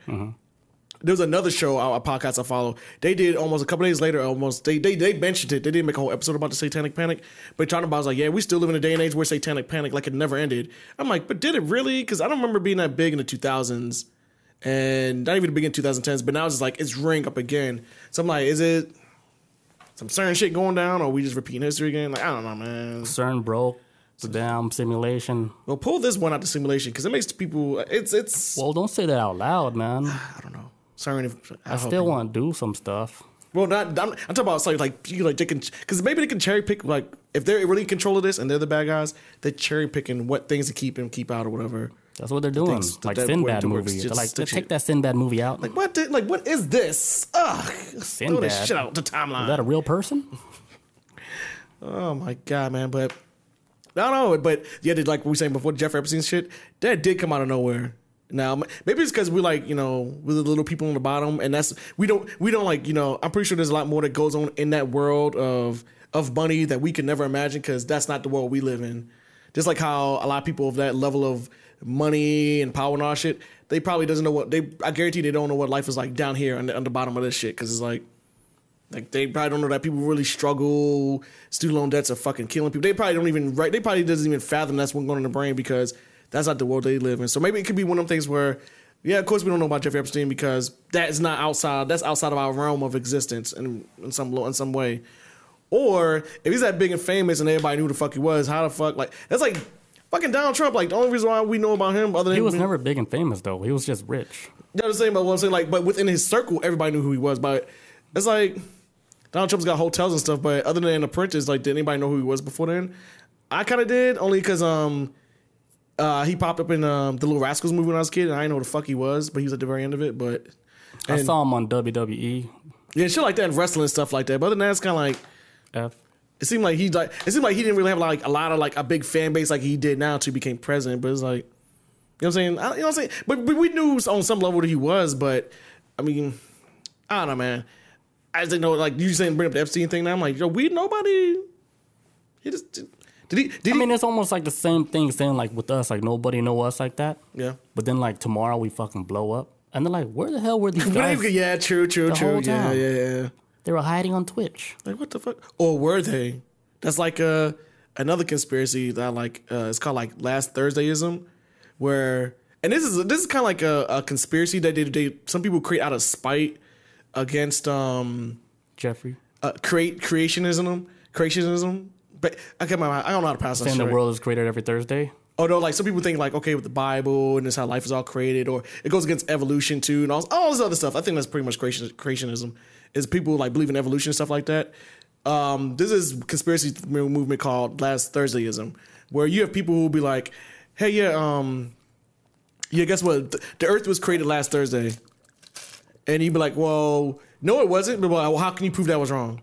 there was another show, a podcast I follow. They did almost a couple days later. Almost they they they mentioned it. They didn't make a whole episode about the Satanic Panic, but talking about was like, yeah, we still live in a day and age where Satanic Panic like it never ended. I'm like, but did it really? Because I don't remember being that big in the 2000s, and not even the big in 2010s. But now it's just like it's ring up again. So I'm like, is it some certain shit going down, or we just repeating history again? Like I don't know, man. CERN broke. the damn simulation. Well, pull this one out the simulation because it makes people. It's it's. Well, don't say that out loud, man. I don't know. Sorry if I still want to do some stuff. Well, not I'm, I'm talking about like like you like they can because maybe they can cherry pick like if they're really in control of this and they're the bad guys, they're cherry picking what things to keep and keep out or whatever. That's what they're doing. things like Sinbad went to work, movie. They're like, take shit. that Sinbad movie out. Like what? Did, like what is this? Ugh, throw this shit out the timeline. Is that a real person? Oh my god, man! But I don't know. But yeah, did like we were saying before, Jeff Epstein shit that did come out of nowhere. Now maybe it's because we're like you know we're the little people on the bottom, and that's we don't we don't like you know I'm pretty sure there's a lot more that goes on in that world of of money that we could never imagine because that's not the world we live in. Just like how a lot of people of that level of money and power and all shit, they probably doesn't know what they. I guarantee they don't know what life is like down here on the, on the bottom of this shit because it's like like they probably don't know that people really struggle. Student loan debts are fucking killing people. They probably don't even right. They probably doesn't even fathom that's what's going on in the brain because that's not the world they live in. So maybe it could be one of them things where, yeah, of course we don't know about Jeffrey Epstein because that is not outside. That's outside of our realm of existence in, in some in some way. Or if he's that big and famous and everybody knew who the fuck he was, how the fuck like that's like fucking Donald Trump. Like the only reason why we know about him other than He was him- never big and famous though. He was just rich. you know what I'm saying? But what I'm saying, like, but within his circle, everybody knew who he was. But it's like Donald Trump's got hotels and stuff. But other than The Apprentice, like, did anybody know who he was before then? I kind of did, only because um, uh, he popped up in um, the Little Rascals movie when I was a kid, and I didn't know who the fuck he was, but he was at the very end of it. But I saw him on WWE. yeah, shit like that, and wrestling and stuff like that. But other than that, it's kind of like F. it seemed like he like it seemed like he didn't really have like a lot of like a big fan base like he did now to became president. But it's like you know what I'm saying. I, you know what I'm saying. But, but we knew on some level that he was. But I mean, I don't know, man. I just didn't know like you saying bring up the Epstein thing. Now I'm like, yo, we nobody. He just did, he? Did I he? mean, it's almost like the same thing saying like with us, like nobody know us like that. yeah. But then like tomorrow we fucking blow up, and they're like, where the hell were these guys? yeah, true, true, the true. Yeah, yeah, yeah. They were hiding on Twitch. Like what the fuck? Or were they? That's like uh another conspiracy that I like. Uh, it's called like Last Thursdayism, where and this is this is kind of like a, a conspiracy that they, they some people create out of spite against um Jeffrey uh, create creationism creationism. But I can't remember. I don't know how to pass that saying the world is created every Thursday. Although, like some people think, like okay, with the Bible and it's how life is all created, or it goes against evolution too, and all, all this other stuff. I think that's pretty much creation, creationism. Is people like believe in evolution and stuff like that. Um, this is conspiracy movement called Last Thursdayism, where you have people who will be like, "Hey, yeah, um, yeah, guess what? The, the Earth was created last Thursday," and you'd be like, "Well, no, it wasn't." But well, how can you prove that was wrong?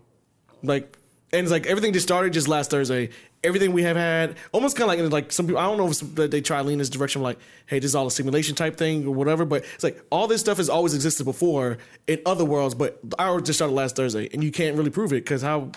Like, and it's like everything just started just last Thursday. Everything we have had, almost kind of like, in like some people. I don't know if some, they try lean this direction, like, hey, this is all a simulation type thing or whatever. But it's like all this stuff has always existed before in other worlds, but ours just started last Thursday, and you can't really prove it because how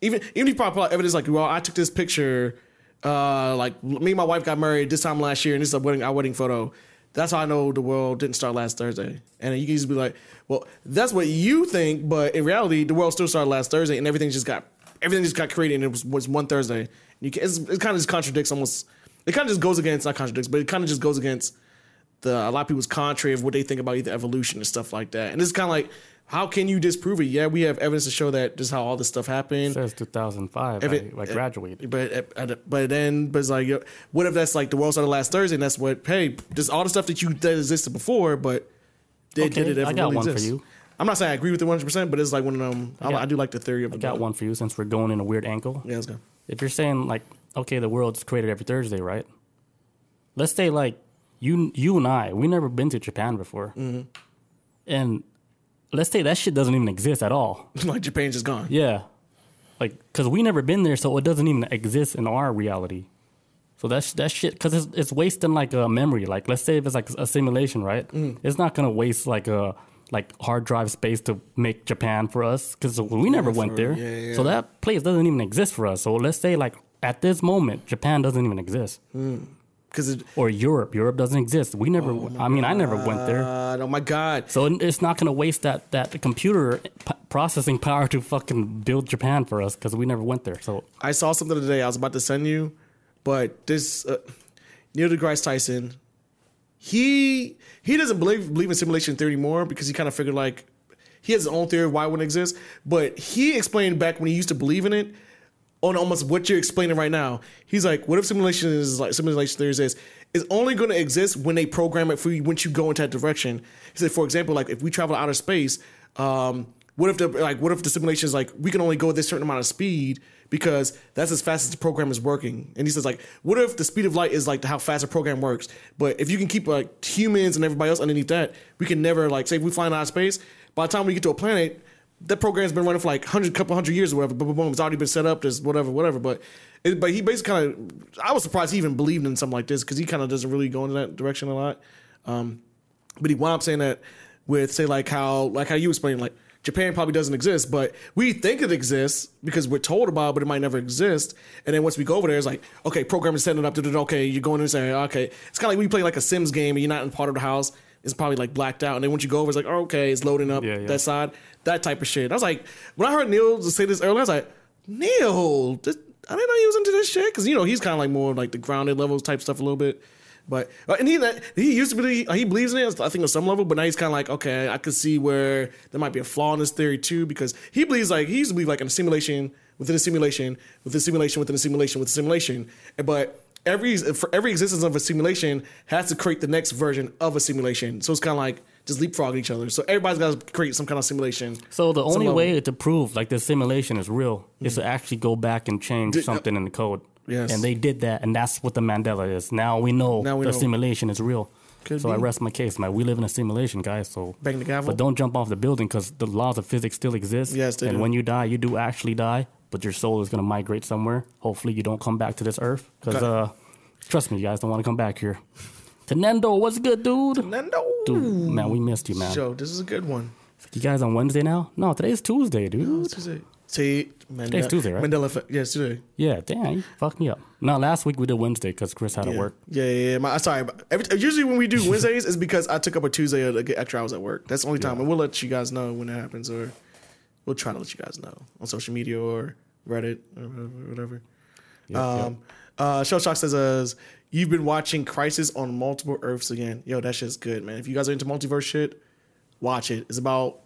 even even if you probably evidence like, well, I took this picture, uh, like me and my wife got married this time last year, and this is a wedding our wedding photo. That's how I know the world didn't start last Thursday. And you can just be like, well, that's what you think, but in reality, the world still started last Thursday, and everything just got everything just got created, and it was, was one Thursday. And you can, it kind of just contradicts almost. It kind of just goes against not contradicts, but it kind of just goes against the a lot of people's contrary of what they think about either evolution and stuff like that. And it's kind of like, how can you disprove it? Yeah, we have evidence to show that just how all this stuff happened. says 2005. If I, it- I graduated. But but then but it's like what if that's like the world started last Thursday and that's what hey just all the stuff that you that existed before but did, Okay, did it I got really one for you. I'm not saying I agree with it 100, percent but it's like one of them. I, I do like the theory of the Got one for you since we're going in a weird angle. Yeah, let's go. If you're saying like, okay, the world's created every Thursday, right? Let's say like you you and I, we never been to Japan before, Mm-hmm. and let's say that shit doesn't even exist at all. like Japan's just gone. Yeah, like because we never been there, so it doesn't even exist in our reality. So that's that shit because it's it's wasting like a memory. Like let's say if it's like a simulation, right? Mm. It's not gonna waste like a like hard drive space to make Japan for us because we never went for- there. yeah, yeah. So that place doesn't even exist for us. So let's say like at this moment, Japan doesn't even exist, Because it, or Europe. Europe doesn't exist. We never. I mean, I never went there. oh my god, So it's not going to waste that, that computer p- processing power to fucking build Japan for us because we never went there. So I saw something today. I was about to send you, but this uh, Neil deGrasse Tyson, he he doesn't believe believe in simulation theory anymore because he kind of figured like he has his own theory of why it wouldn't exist. But he explained back when he used to believe in it, on almost what you're explaining right now. He's like, what if simulation is like simulation theory is is only going to exist when they program it for you once you go into that direction. He said, for example, like if we travel outer space, um, what if the like what if the simulation is like we can only go at this certain amount of speed because that's as fast as the program is working. And he says like, what if the speed of light is like how fast a program works? But if you can keep like humans and everybody else underneath that, we can never like say if we fly in outer space. By the time we get to a planet, that program's been running for like hundred, couple hundred years or whatever. Boom, boom, boom. It's already been set up. There's whatever, whatever. But, it, but he basically kind of. I was surprised he even believed in something like this because he kind of doesn't really go in that direction a lot. Um, but he wound up saying that with say like how like how you explained like Japan probably doesn't exist, but we think it exists because we're told about it, but it might never exist. And then once we go over there, it's like, okay, program is setting it up. to Okay, you're going in and saying, okay. It's kind of like when you play like a Sims game and you're not in part of the house. It's probably like blacked out. And then once you go over, it's like, oh, okay, it's loading up Yeah, yeah. that side, that type of shit. I was like, when I heard Neil say this earlier, I was like, Neil, this, I didn't know he was into this shit because you know he's kind of like more like the grounded levels type stuff a little bit. But uh, and he he used to be he believes in it I think on some level, but now he's kind of like okay, I could see where there might be a flaw in this theory too because he believes like he used to believe like in a simulation within a simulation within a simulation within a simulation within a simulation, but every for every existence of a simulation has to create the next version of a simulation. So it's kind of like just leapfrogging each other. So everybody's got to create some kind of simulation. So the only way to prove like the simulation is real is to actually go back and change Did- uh, something in the code. Yes. And they did that, and that's what the Mandela is. Now we know Now we the know. simulation is real. Could so I rest my case, man. We live in a simulation, guys. So Bang the gavel. But don't jump off the building because the laws of physics still exist. Yes, they and do. when you die, you do actually die, but your soul is gonna migrate somewhere. Hopefully, you don't come back to this earth because uh, trust me, you guys don't want to come back here. Tenendo, what's good, dude? Nando. Dude, man, we missed you, man. Joe, this is a good one. You guys on Wednesday now? No, today's Tuesday, dude. What's today? See, Mandela, Today's Tuesday, right? Mandela effect. Yes, today. Yeah, damn, you fucked me up. No, last week we did Wednesday because Chris had to work. Yeah, yeah, yeah. My, sorry. but Every, usually when we do Wednesdays, it's because I took up a Tuesday to get extra hours at work. That's the only time, and we'll let you guys know when that happens, or we'll try to let you guys know on social media or Reddit or whatever. um, Uh, Shell Shock says, uh, "You've been watching Crisis on Multiple Earths again. Yo, that shit's good, man. If you guys are into multiverse shit, watch it. It's about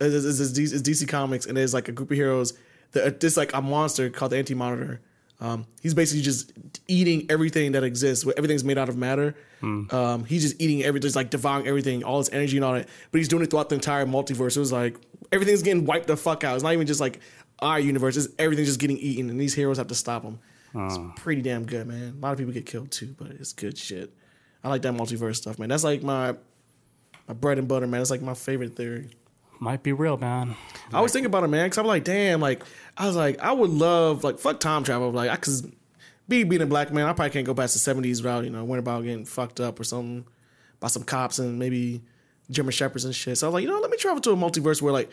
it's, it's, it's, DC, Comics, and there's like a group of heroes. That there's like a monster called the Anti Monitor. Um, he's basically just eating everything that exists. Everything's made out of matter. Um, he's just eating everything, just like devouring everything, all his energy and all that. But he's doing it throughout the entire multiverse. It was like everything's getting wiped the fuck out. It's not even just like our universe. It's everything's just getting eaten, and these heroes have to stop them. It's pretty damn good, man. A lot of people get killed too, but it's good shit. I like that multiverse stuff, man. That's like my my bread and butter, man. It's like my favorite theory. Might be real, man. I was thinking about it, man, because I'm like, damn, like I was like, I would love like fuck time travel, like I cause be being a black man, I probably can't go past the '70s without you know worrying about getting fucked up or something by some cops and maybe German shepherds and shit. So I was like, you know, let me travel to a multiverse where like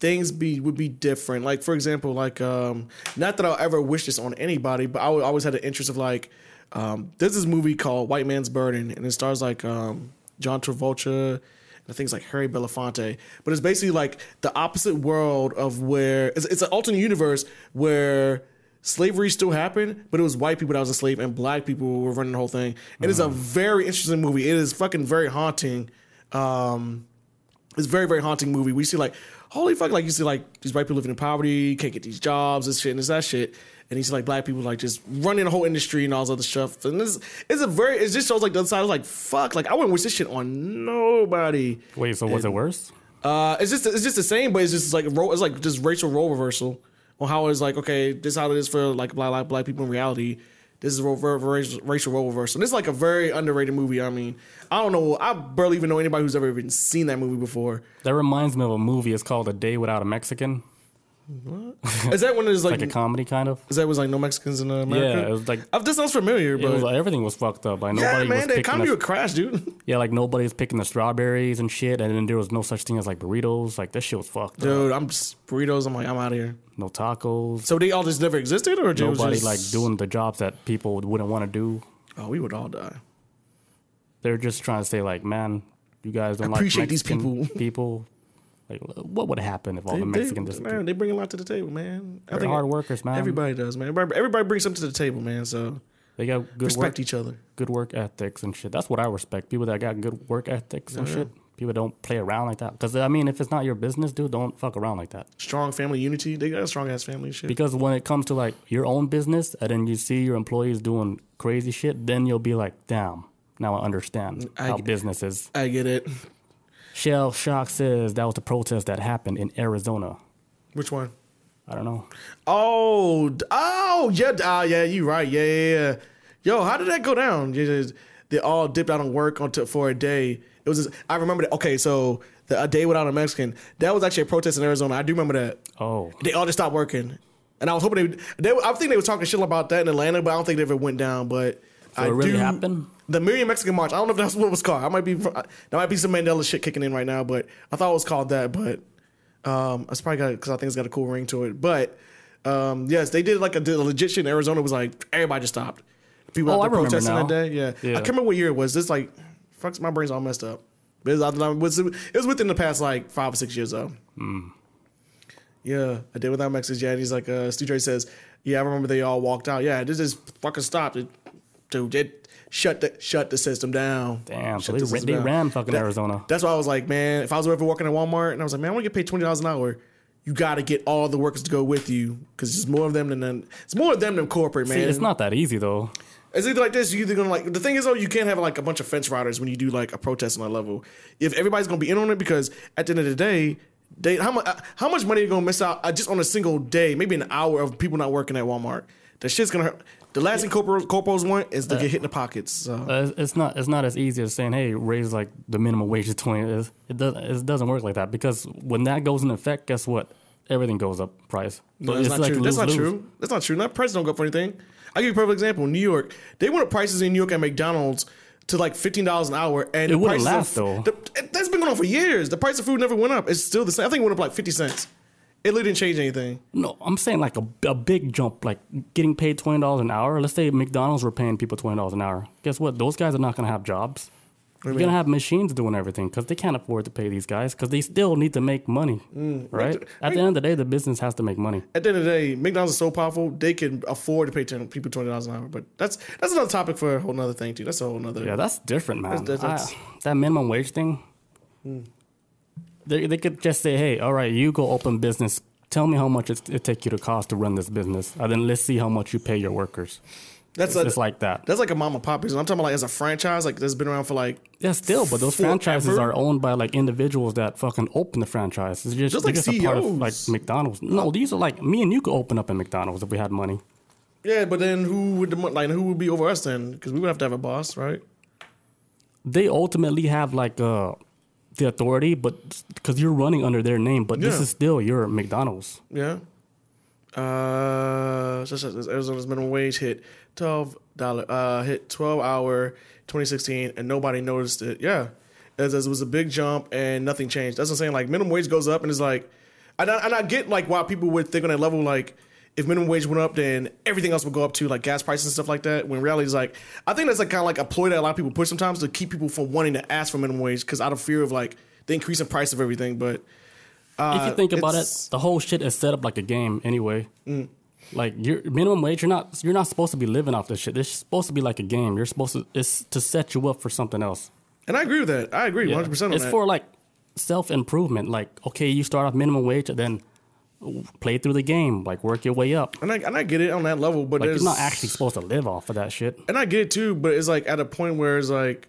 things be would be different. Like for example, like um, not that I'll ever wish this on anybody, but I would- always had an interest of like, um, there's this movie called White Man's Burden, and it stars like um, John Travolta. I think it's like Harry Belafonte, but it's basically like the opposite world of where it's, it's an alternate universe where slavery still happened, but it was white people that was enslaved and black people were running the whole thing. It is a very interesting movie. It is fucking very haunting. Um, it's a very very haunting movie. We see like holy fuck, like you see like these white people living in poverty, can't get these jobs, this shit and this that shit, and he's like black people like just running the whole industry and all this other stuff. And this it's a very it just shows like the other side. I was like fuck, like I wouldn't wish this shit on nobody. Wait, so was it worse? Uh, it's just it's just the same, but it's just like ro- it's like just racial role reversal on how it's like okay, this is how it is for like black black, black people in reality. This is racial racial role reversal. This is like a very underrated movie. I mean, I don't know. I barely even know anybody who's ever even seen that movie before. That reminds me of a movie. It's called A Day Without a Mexican. Is that when there's like, Like a comedy, kind of. is that was like no Mexicans in America? Yeah, it was like Uh, this sounds familiar, it but was like, everything was fucked up. Like yeah, man, was economy The, would crash, dude. yeah, like nobody was picking the strawberries and shit, and then there was no such thing as like burritos. Like that shit was fucked up. Dude, I'm just burritos. I'm like, I'm out of here. No tacos. So they all just never existed, or it was Nobody just, like doing the jobs that people wouldn't want to do. Oh, we would all die. They're just trying to say like, man, you guys don't Appreciate like these people. people. What would happen if all They, the they, Mexicans disappeared? man, they bring a lot to the table, man. I They're hard workers, man. Everybody does, man. Everybody, everybody brings something to the table, man. So They got good respect work, each other. good work ethics and shit. That's what I respect. People that got good work ethics and shit. People don't play around like that. Because I mean, if it's not your business, dude, don't fuck around like that. Strong family unity. They got a strong ass family shit. Because when it comes to like your own business, and then you see your employees doing crazy shit, then you'll be like, damn, now I understand I how business is. I get it. Shell Shock says that was the protest that happened in Arizona. Which one? I don't know. Oh, oh, yeah, ah, yeah, you right. Yeah, yeah, yeah. Yo, how did that go down? Just- They all dipped out on work onto for a day. It was. Just, I remember that. Okay, so the a day without a Mexican. That was actually a protest in Arizona. I do remember that. Oh, They all just stopped working, and I was hoping they. they I think they were talking shit about that in Atlanta, but I don't think they ever went down. But I it really do, happened? The Million Mexican March. I don't know if that's what it was called. I might be. That might be some Mandela shit kicking in right now, but I thought it was called that. But um, it's probably got because I think it's got a cool ring to it. But um, yes, they did like a, did a legit shit in Arizona. Was like everybody just stopped. People Oh, out I there remember protesting now. that day. Yeah. Yeah. I can't remember what year it was. This like fucks my brain's all messed up. But it was, it was, within the past like five or six years though. Yeah, I did without Mexicans. Yeah, and he's like, uh, Stu Dre says, yeah, I remember they all walked out. Yeah, this just fucking stopped it. Dude, it shut the shut the system down. damn. So Shut they, the they ran fucking That- Arizona. That's why I was like, man, if I was ever working at Walmart and I was like, man, I want to get paid twenty dollars an hour, you got to get all the workers to go with you because it's more of them than than it's more of them than corporate, man. See, it's not that easy though. It's either like this, You're either gonna like the thing is though, you can't have like a bunch of fence riders when you do like a protest on that level. If everybody's gonna be in on it, because at the end of the day, they how much how much money are you gonna miss out uh, just on a single day, maybe an hour of people not working at Walmart? That shit's gonna hurt. The last thing corporal, corporals want is to get hit in the pockets. So Uh, it's- it's not. It's not as easy as saying, "Hey, raise like the minimum wage to 20. It, it doesn't. It doesn't work like that because when that goes in effect, guess what? Everything goes up price. No, that's it's not like true. That's not lose-lose. true. That's not true. Not prices don't go up for anything. I'll give you a perfect example. New York, they went up prices in New York at McDonald's to like fifteen dollars an hour, and It wouldn't last, of, though. The, that's been going on for years. The price of food never went up. It's still the same. I think it went up like fifty cents. It didn't change anything. No, I'm saying like a, a big jump, like getting paid twenty dollars an hour. Let's say McDonald's were paying people twenty dollars an hour. Guess what? Those guys are not going to have jobs. You're mean? going to have machines doing everything because they can't afford to pay these guys because they still need to make money, Mm, right? At the end of the day, the business has to make money. At the end of the day, McDonald's is so powerful they can afford to pay 10, people twenty dollars an hour. But that's that's another topic for a whole nother thing too. That's a whole nother. Yeah, that's different, man. That's- that's- I- that minimum wage thing. They, they could just say, "Hey, all right, you go open business. Tell me how much it, it take you to cost to run this business, and then let's see how much you pay your workers." that's It's just like that. that's like a mama pop business. I'm talking about like as a franchise, like that's been around for like Yeah, still, but those Forever. franchises are owned by like individuals that fucking open the franchise. It's just, Just like just a part of CEOs. like McDonald's. No, these are like me and you could open up a McDonald's if we had money. yeah. But then who would the like who would be over us then? Because we would have to have a boss, right? They ultimately have like uh the authority, but because you're running under their name, but this is still your McDonald's. Yeah. Uh, just as Arizona's minimum wage hit twelve dollar. Uh, hit twelve hour 2016, and nobody noticed it. Yeah, as, as it was a big jump and nothing changed. That's what I'm saying. Like minimum wage goes up, and it's like, and I, and I get like why people would think on that level like. If minimum wage went up, then everything else would go up too, like gas prices and stuff like that. When reality is like, I think that's like kind of like a ploy that a lot of people push sometimes to keep people from wanting to ask for minimum wage because out of fear of like the increase in price of everything. But uh, if you think about it, the whole shit is set up like a game anyway. Like your minimum wage, you're not you're not supposed to be living off this shit. It's supposed to be like a game. You're supposed to it's to set you up for something else. And I agree with that. I agree 100 percent it's that. for like self improvement. Like okay, you start off minimum wage, and then play through the game, like work your way up. and I and I get it on that level, but Like you're not actually supposed to live off of that shit. and I get it too, but it's like at a point where it's like,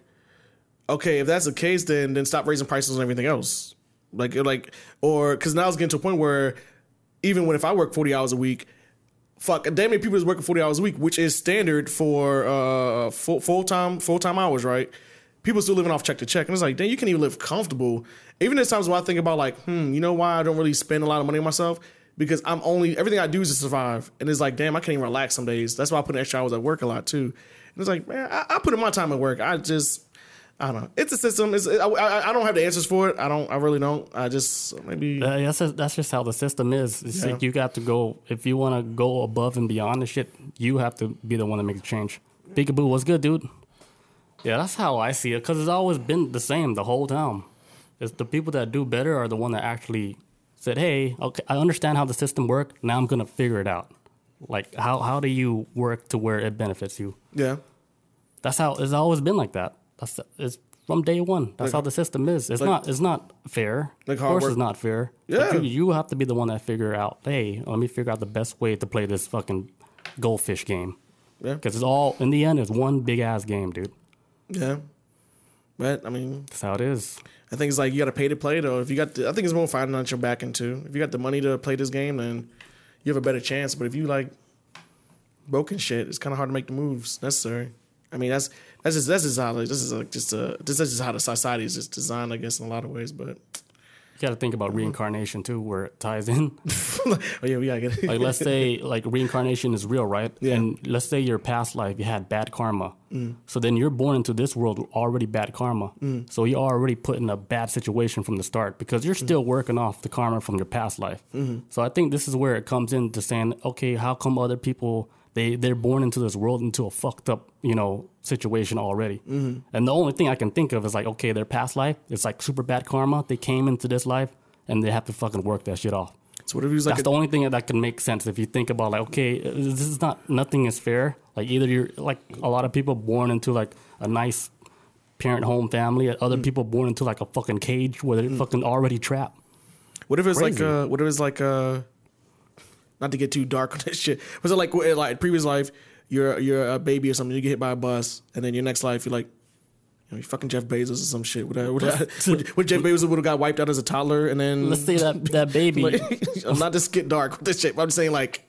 okay, if that's the case, then then stop raising prices on everything else. Like like or because now it's getting to a point where even when if I work 40 hours a week. Fuck, damn many people is working 40 hours a week, which is standard for uh full full time full time hours, right? People still living off check to check, and it's like, dang, you can't even live comfortable. Even there's times where I think about like, hmm, you know why I don't really spend a lot of money on myself because I'm only everything I do is to survive, and it's like, damn, I can't even relax some days. That's why I put in extra hours at work a lot too. And it's like, man, I, I put in my time at work. I just, I don't know. It's a system. It's I, I, I don't have the answers for it. I don't. I really don't. I just maybe. Uh, that's just, that's just how the system is. It's Yeah. like you got to go if you want to go above and beyond the shit. You have to be the one that makes the change. Peekaboo, what's good, dude? Yeah, that's how I see it. Cause it's always been the same the whole time. It's the people that do better are the one that actually said, "Hey, okay, I understand how the system works. Now I'm gonna figure it out. Like how how do you work to where it benefits you? yeah. That's how it's always been like that. That's it's from day one. That's how the system is. It's not. It's not fair. Like of course, it's not fair. Yeah. You, you have to be the one that figure out. Hey, let me figure out the best way to play this fucking goldfish game. Yeah. Because it's all in the end, it's one big ass game, dude. Yeah. But I mean, That's how it is. I think it's like you got to pay to play though. If you got, the, I think it's more financial backing too. If you got the money to play this game, then you have a better chance. But if you like broken shit, it's kind of hard to make the moves necessary. I mean, that's that's just that's just how like, this is like just a this is just how the society is just designed, I guess, in a lot of ways. But got to think about reincarnation too, where it ties in. oh yeah, we gotta get it. like let's say like reincarnation is real, right? Yeah. And let's say your past life you had bad karma. Mm. So then you're born into this world with already bad karma. Mm. So you're already put in a bad situation from the start because you're mm. still working off the karma from your past life. Mm-hmm. So I think this is where it comes into saying, okay, how come other people they they're born into this world into a fucked up you know situation already? And the only thing I can think of is like, okay, their past life it's like super bad karma. They came into this life and they have to fucking work that shit off. so what if he was like That's a, the only thing that can make sense if you think about like, okay, this is not nothing is fair. Like either you're like a lot of people born into like a nice parent home family, Mm. other people born into like a fucking cage where they're fucking already trapped. What if it's like Crazy. uh what if it's like uh not to get too dark on this shit. Was it like like previous life you're you're a baby or something, you get hit by a bus, and then your next life you're like you know, fucking Jeff Bezos or some shit. Would, I, would, I, would, would Jeff Bezos would have got wiped out as a toddler and then Let's say that that baby, like, I'm not just get dark with this shit. But I'm just saying like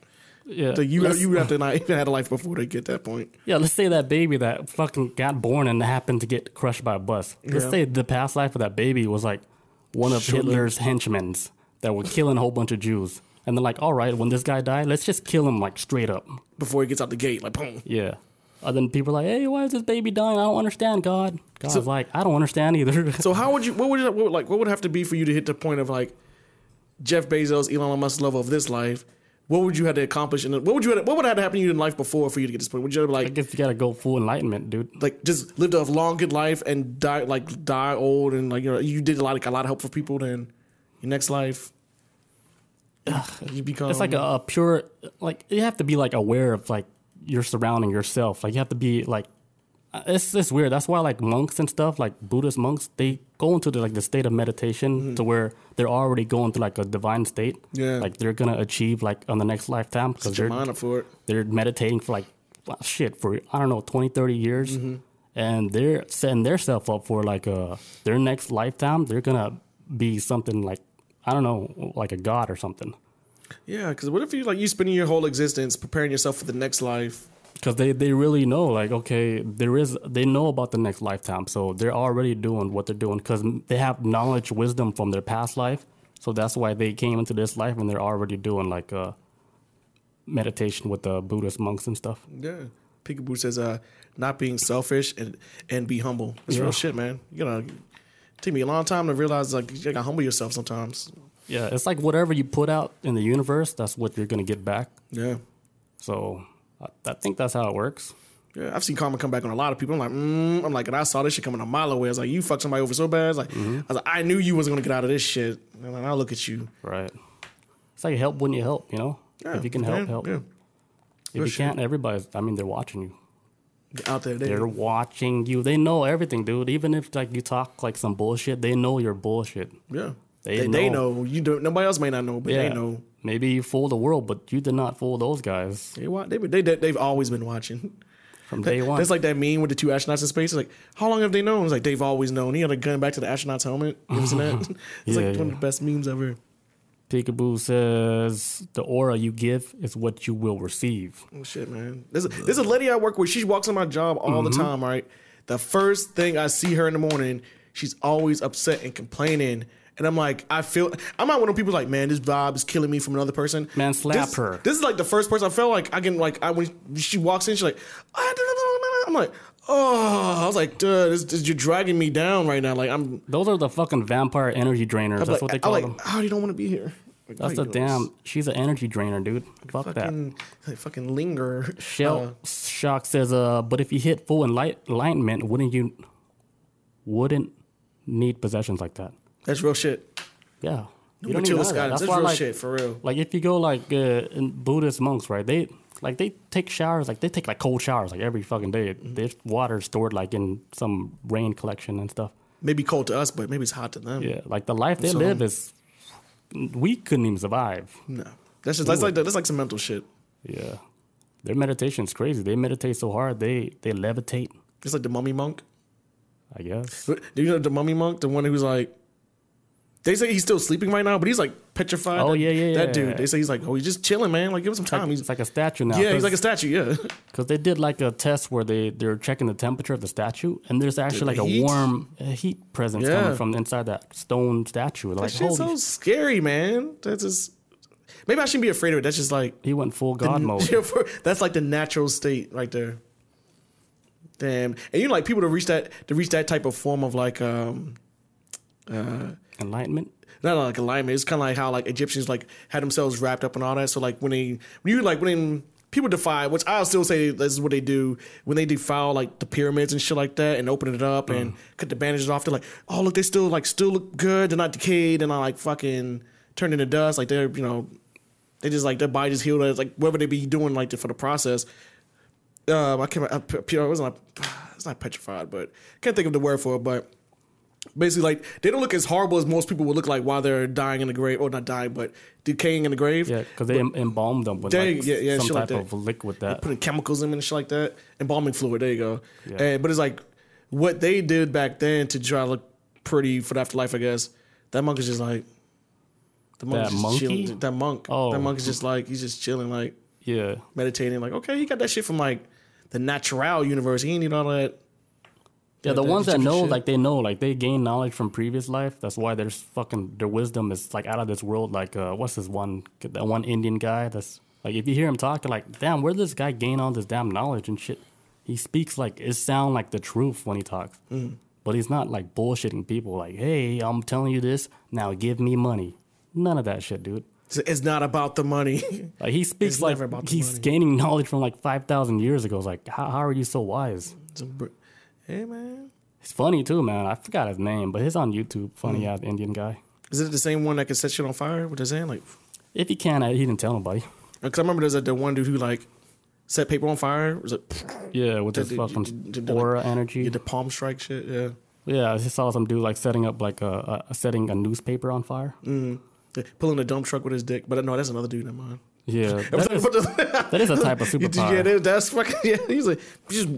yeah, so you you have to not even had a life before they get that point. yeah, let's say that baby that fucking got born and happened to get crushed by a bus. Let's Yeah. say the past life of that baby was like one of. Hitler's henchmen that were killing a whole bunch of Jews. And they're like, all right, when this guy died, let's just kill him like straight up. Before he gets out the gate, like boom. Yeah. And then people are like, hey, why is this baby dying? I don't understand, God. God's So- like, I don't understand either. So how would you? What would you, what, would- like? What would have to be for you to hit the point of like Jeff Bezos, Elon Musk level of this life? What would you have to accomplish? And what would you? Have, What would have to happen to you in life before for you to get to this point? Would you have like? I guess you gotta go full enlightenment, dude. like just lived a long good life and die like die old and like you know you did a lot like a lot of help for people? Then your next life, you become It's like a, a pure, like, you have to be like aware of like your surrounding yourself. Like, you have to be like, uh, it's it's weird. That's why like monks and stuff, like Buddhist monks, they go into the, like the state of meditation to where they're already going to like a divine state. Yeah. Like they're gonna achieve like on the next lifetime because they're mind up for it. they're meditating for like well, shit for I don't know 20 30 years and they're setting themselves up for like uh their next lifetime they're gonna be something like I don't know like a god or something Yeah, because what if you like you spending your whole existence preparing yourself for the next life? because they, they really know like okay there is they know about the next lifetime so they're already doing what they're doing because they have knowledge wisdom from their past life so that's why they came into this life and they're already doing like uh meditation with the buddhist monks and stuff Yeah. Peekaboo says, uh, not being selfish and and be humble. It's Yeah. real shit, man. You gotta take me a long time to realize like you gotta humble yourself sometimes. Yeah, it's like whatever you put out in the universe, that's what you're gonna get back. Yeah. So I, I think that's how it works. Yeah, I've seen karma come back on a lot of people. I'm like, mm, I'm like, and I saw this shit coming a mile away. I was like, you fucked somebody over so bad. I was like, Mm-hmm. I was like, I knew you wasn't gonna get out of this shit. And then I look at you. Right. It's like help when you help, you know? Yeah, if you can help, yeah, help. Yeah. If you shit. can't, everybody's I mean they're watching you. Out there. They, They're watching you. They know everything, dude. Even if like you talk like some bullshit, they know you're bullshit. yeah. They They, they, know. know. You don't. Nobody else may not know, but Yeah. they know. Maybe you fool the world, but you did not fool those guys They, wa- they, they, they, they've always been watching. from day one. That's like that meme with the two astronauts in space. It's like, how long have they known? It's like they've always known. He had a gun back to the astronaut's helmet. You ever seen that? it's Yeah, like one of the best memes ever. Peekaboo says the aura you give is what you will receive. Oh shit, man. There's a, there's a lady I work with. She walks on my job all the mm-hmm. time. Right. The first thing I see her in the morning, she's always upset and complaining. And I'm like, I feel I'm not one of people like, man, this vibe is killing me from another person. Man, slap this, her. This is like the first person I felt like I can like I when she walks in, she's like, ah, I'm like, oh, I was like, dude, this, this, you're dragging me down right now. Like I'm, Those are the fucking vampire energy drainers. That's like, what they call like, them. how do you don't want to be here? Like, That's the damn. She's an energy drainer, dude. Fuck that. fucking, like, fucking linger. Shell Uh, Shock says, uh, but if you hit full enlight- enlightenment, wouldn't you wouldn't need possessions like that? that's real shit. Yeah. You don't need that. That's That's why, real like, shit for real. like if you go like uh, in Buddhist monks, right? They like they take showers, like they take like cold showers like every fucking day. There's water stored like in some rain collection and stuff. Maybe cold to us, but maybe it's hot to them. Yeah, like the life they So- live is we couldn't even survive. No, that's just that's like that's like some mental shit. Yeah, their meditation's crazy. They meditate so hard they they levitate. It's like the mummy monk. I guess. Do you know the mummy monk, the one who's like? They say he's still sleeping right now, but he's like petrified. Oh, yeah, yeah, That yeah. dude. They say he's like, oh, he's just chilling, man. Like give him some time. He's like a statue now. yeah, he's like a statue. Yeah, because they did like a test where they they're checking the temperature of the statue, and there's actually The like heat? a warm uh, heat presence Yeah. coming from inside that stone statue. that Like shit's holy, so scary, man. That's just maybe I shouldn't be afraid of it. That's just like he went full god mode. that's like the natural state right there. Damn, and you know, like people to reach that to reach that type of form of like um uh Enlightenment. not like alignment. It's kind of like how like Egyptians like had themselves wrapped up and all that. So like when they when you like when people defy, which I'll still say this is what they do when they defile like the pyramids and shit like that and open it up and cut the bandages off. They're like, oh look, they still like still look good. They're not decayed. They're not like fucking turned into dust. Like they're you know they just like their body just healed. It's like whatever they be doing like for the process. Um, I can't. I, I, it wasn't. Like, it's not petrified, but can't think of the word for it. But basically like they don't look as horrible as most people would look like while they're dying in the grave. Or not dying but decaying in the grave. Yeah, because they em- embalmed them with There like yeah, yeah, some like type that. of liquid that. putting chemicals in them and shit like that. Embalming fluid there you go. Yeah. and, but it's like what they did back then to try to look pretty for the afterlife i guess that monk is just like the monk That is just chilling. That monk. Oh. that monk is just like he's just chilling like Yeah, meditating like okay he got that shit from like the natural universe. He ain't need all that yeah. The ones that know, shit. like they know, like they gain knowledge from previous life. That's why there's fucking their wisdom is like out of this world. Like uh, what's this one? That one Indian guy. That's like if you hear him talk, you're like, damn, where did this guy gain all this damn knowledge and shit? He speaks like it sound like the truth when he talks, Mm. but he's not like bullshitting people. Like, hey, I'm telling you this now. Give me money. None of that shit, dude. It's- it's not about the money Like he speaks It's like he's money. gaining knowledge from like five thousand years ago. It's like, how, how are you so wise? It's a br- hey man He's funny too, man. I forgot his name, but he's on YouTube. Funny Hmm. ass Indian guy. Is it the same one that can set shit on fire with his hand? Like, If he can, I- he didn't tell nobody. because I remember there's like the one dude who like set paper on fire. Was it Yeah, with his fucking did- did- did- aura energy. get the palm strike shit? Yeah. Yeah, I just saw some dude like setting up like a, a setting a newspaper on fire. Mm. Yeah, Pulling a dump truck with his dick, but no, that's another dude. Never mind. Yeah, that is, that is a type of yeah, superpower. that- that's fucking. Yeah, he's like, just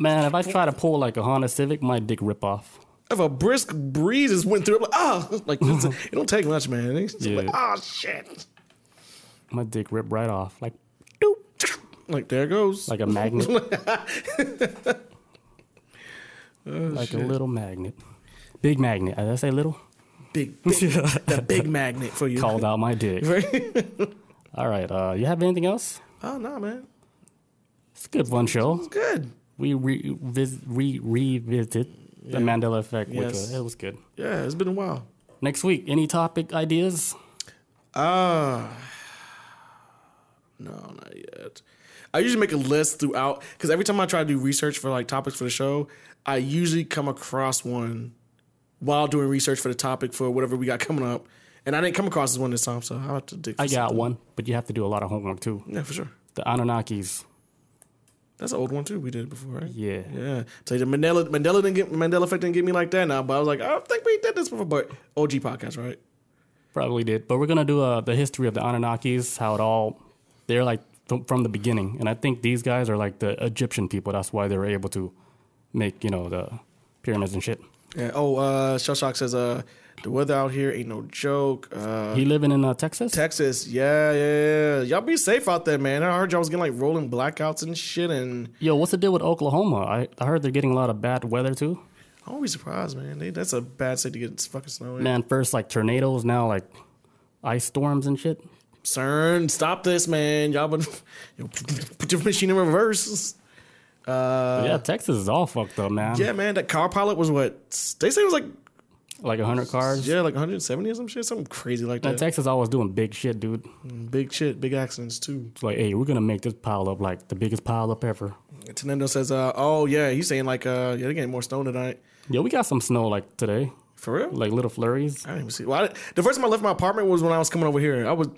Man, if I try to pull like a Honda Civic, my dick rip off. if a brisk breeze just went through, I'm like, ah, like it don't take much, man. It's just like, Yeah. ah, shit. My dick rip right off, like doop, Like there it goes. like a magnet, like a little magnet, big magnet. Did I say little? big, big the big magnet for you. Called out my dick. Right? All right, uh, you have anything else? oh no, man, It's a good fun show. it's good. We re- vis- re- revisited the Mandela Effect, which Yes. was, it was good. Yeah, it's been a while. Next week, any topic ideas? Ah, no, not yet. I usually make a list throughout because every time I try to do research for like topics for the show, I usually come across one while doing research for the topic for whatever we got coming up, and I didn't come across this one this time, so I have to dig. For I got something. one, but you have to do a lot of homework too. Yeah, for sure. The Anunnakis. That's an old one too. We did it before, right? Yeah. Yeah. So the Mandela Mandela didn't get Mandela effect didn't get me like that now, but I was like, I think we did this before. But OG podcast, right? Probably did. But we're going to do uh, the history of the Anunnakis, how it all, they're like from, from the beginning. And I think these guys are like the Egyptian people. That's why they were able to make, you know, the pyramids and shit. Yeah. Oh, uh, Shell Shock says, uh, the weather out here ain't no joke. Uh, He living in uh, Texas? Texas, yeah, yeah, yeah. Y'all be safe out there, man. I heard y'all was getting like rolling blackouts and shit, and Yo, what's the deal with Oklahoma? I, I heard they're getting a lot of bad weather too. I won't be surprised, man. They, that's a bad state to get fucking snow in. Man, first like tornadoes, now like ice storms and shit. CERN, stop this, man. Y'all been yo, put your machine in reverse. Uh, yeah, Texas is all fucked up, man. yeah, man. That car pilot was what they say it was like, Like 100 cars. yeah, like 170 or some shit, something crazy like that. Texas always doing big shit, dude. Big shit, big accidents too. It's like, hey, we're gonna make this pile up like the biggest pile up ever. Tenendo says, uh, oh yeah, he's saying like, uh, yeah, they're getting more snow tonight. Yeah, we got some snow like today, For real? like little flurries. I didn't even see. Well, I, the first time I left my apartment was when I was coming over here. I was,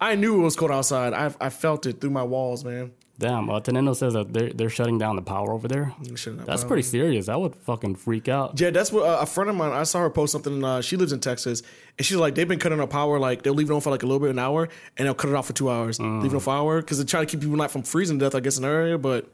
I knew it was cold outside. I I felt it through my walls, man. Damn, uh, Tenendo says that they're, they're shutting down the power over there. That's power. pretty serious. I would fucking freak out. Yeah, that's what uh, a friend of mine. I saw her post something. Uh, she lives in Texas, and she's like, they've been cutting our power. Like they'll leave it on for like a little bit, an hour, and they'll cut it off for two hours, Mm. leave it on for an hour because they're trying to keep people not from freezing to death. I guess in the area, but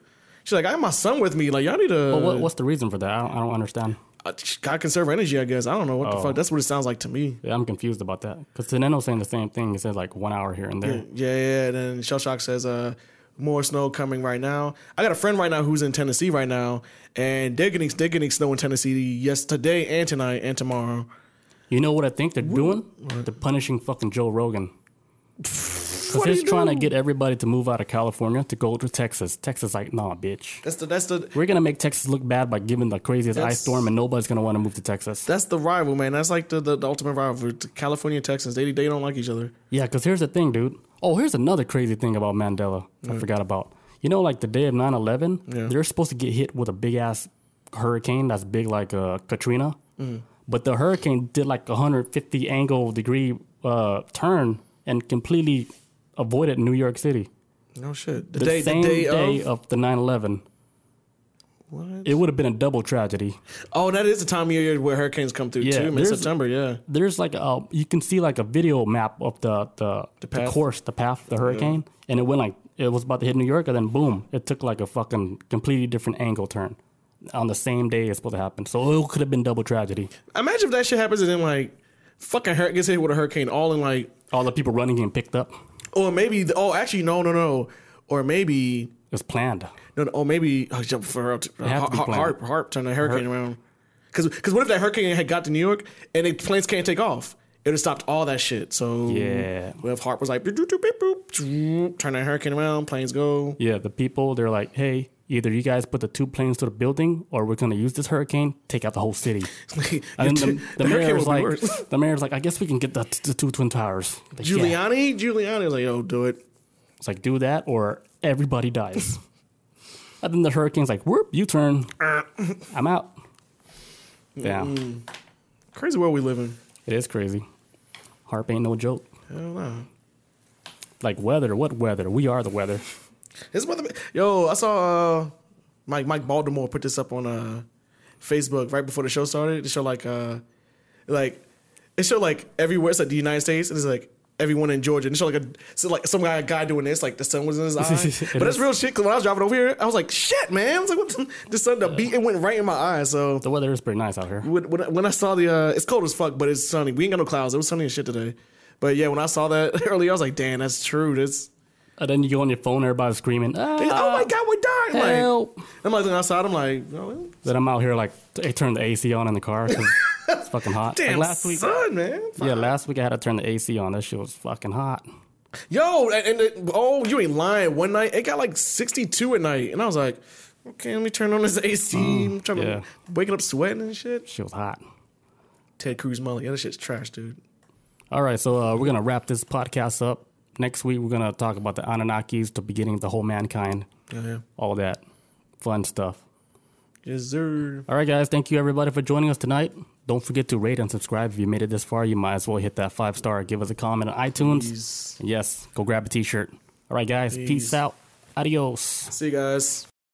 she's like, I have my son with me. Like y'all need to. What, what's the reason for that? I don't, I don't understand. uh, God conserve energy. I guess I don't know what the Oh. fuck. That's what it sounds like to me. Yeah, I'm confused about that. Because Tenendo's saying the same thing. He says like one hour here and there. Yeah, yeah. And then Shell Shock says, uh, more snow coming right now. I got a friend right now who's in Tennessee right now, and they're getting they're getting snow in Tennessee yes today and tonight and tomorrow. You know what I think they're doing? They're punishing fucking Joe Rogan. Because he's trying to get everybody to move out of California to go to Texas. Texas like, nah, bitch. That's the that's the We're gonna make Texas look bad by giving the craziest ice storm, and nobody's gonna want to move to Texas. that's the rival, man. That's like the, the, the ultimate rival. California Texas, they they don't like each other. Yeah, because here's the thing, dude. Oh, here's another crazy thing about Mandela. I forgot about. You know, like the day of 9/11, Yeah. they're supposed to get hit with a big ass hurricane that's big like uh, Katrina, but the hurricane did like a 150 angle degree uh, turn and completely avoided New York City. No shit. The, The day same the day, day of, of the 9/11. what? It would have been a double tragedy. Oh, that is the time of year where hurricanes come through Yeah, too. There's- September, yeah. there's like a you can see like a video map of the the, the, path? course, the path, of the hurricane, and it went like it was about to hit New York, and then boom, it took like a fucking completely different angle turn on the same day it's supposed to happen. So it could have been double tragedy. Imagine if that shit happens and then like fucking hur- gets hit with a hurricane all in like, All the people running getting picked up. Or maybe the, oh actually no no no, or maybe It's planned. No, no, or maybe oh, jump for uh, be HAARP, HAARP, turn the hurricane around. Because because what if that hurricane had got to New York and the planes can't take off? It would have stopped all that shit. So Yeah. what if HAARP was like turn that hurricane around, planes go. Yeah, the people they're like, hey, either you guys put the two planes to the building, or we're gonna use this hurricane, take out the whole city. And then the, the, mayor was like, the mayor's like, I guess we can get the, the two twin towers. Like, yeah. Giuliani, Giuliani was like, yo, do it. It's like do that or everybody dies. and then the hurricane's like, whoop, you turn. Ah. I'm out. Damn. Mm. Crazy world we live in. It is crazy. HAARP ain't no joke. Hell no. Like weather, what weather? We are the weather. This mother, yo, I saw uh, Mike Mike Baltimore put this up on uh, Facebook right before the show started. It showed like uh, like it showed like everywhere. It's like the United States, and it's like everyone in Georgia. And it showed like a so like some guy guy doing this, like the sun was in his eye. But it's real shit. Cause when I was driving over here, I was like, shit, man. I was like, what the, the sun, the beat, it went right in my eye. So The weather is pretty nice out here. when, when I- when I saw the, uh, it's cold as fuck, but it's sunny. We ain't got no clouds. It was sunny as shit today. But yeah, when I saw that earlier, I was like, damn, that's true. That's And then you go on your phone, everybody's screaming, ah, oh my god, we're dying. Like, help. I'm like looking outside. I'm like, oh, Then I'm out here like, I turned the AC on in the car it's fucking hot. damn, like last week, son, man. yeah, last week I had to turn the AC on. That shit was fucking hot. Yo, and, and it- oh, you ain't lying. One night it got like 62 at night, and I was like, okay, let me turn on this AC. I'm trying yeah. to waking up sweating and shit. Shit was hot. Ted Cruz Molly, yeah, that shit's trash, dude. All right, so uh, we're gonna wrap this podcast up. Next week we're gonna talk about the Anunnakis, the beginning of the whole mankind, Yeah, yeah. all that fun stuff. Yes, sir. All right, guys, thank you everybody for joining us tonight. Don't forget to rate and subscribe. If you made it this far, you might as well hit that five star. Give us a comment on iTunes. Yes, go grab a T-shirt. All right, guys, peace, Peace. out. Adios. See you guys.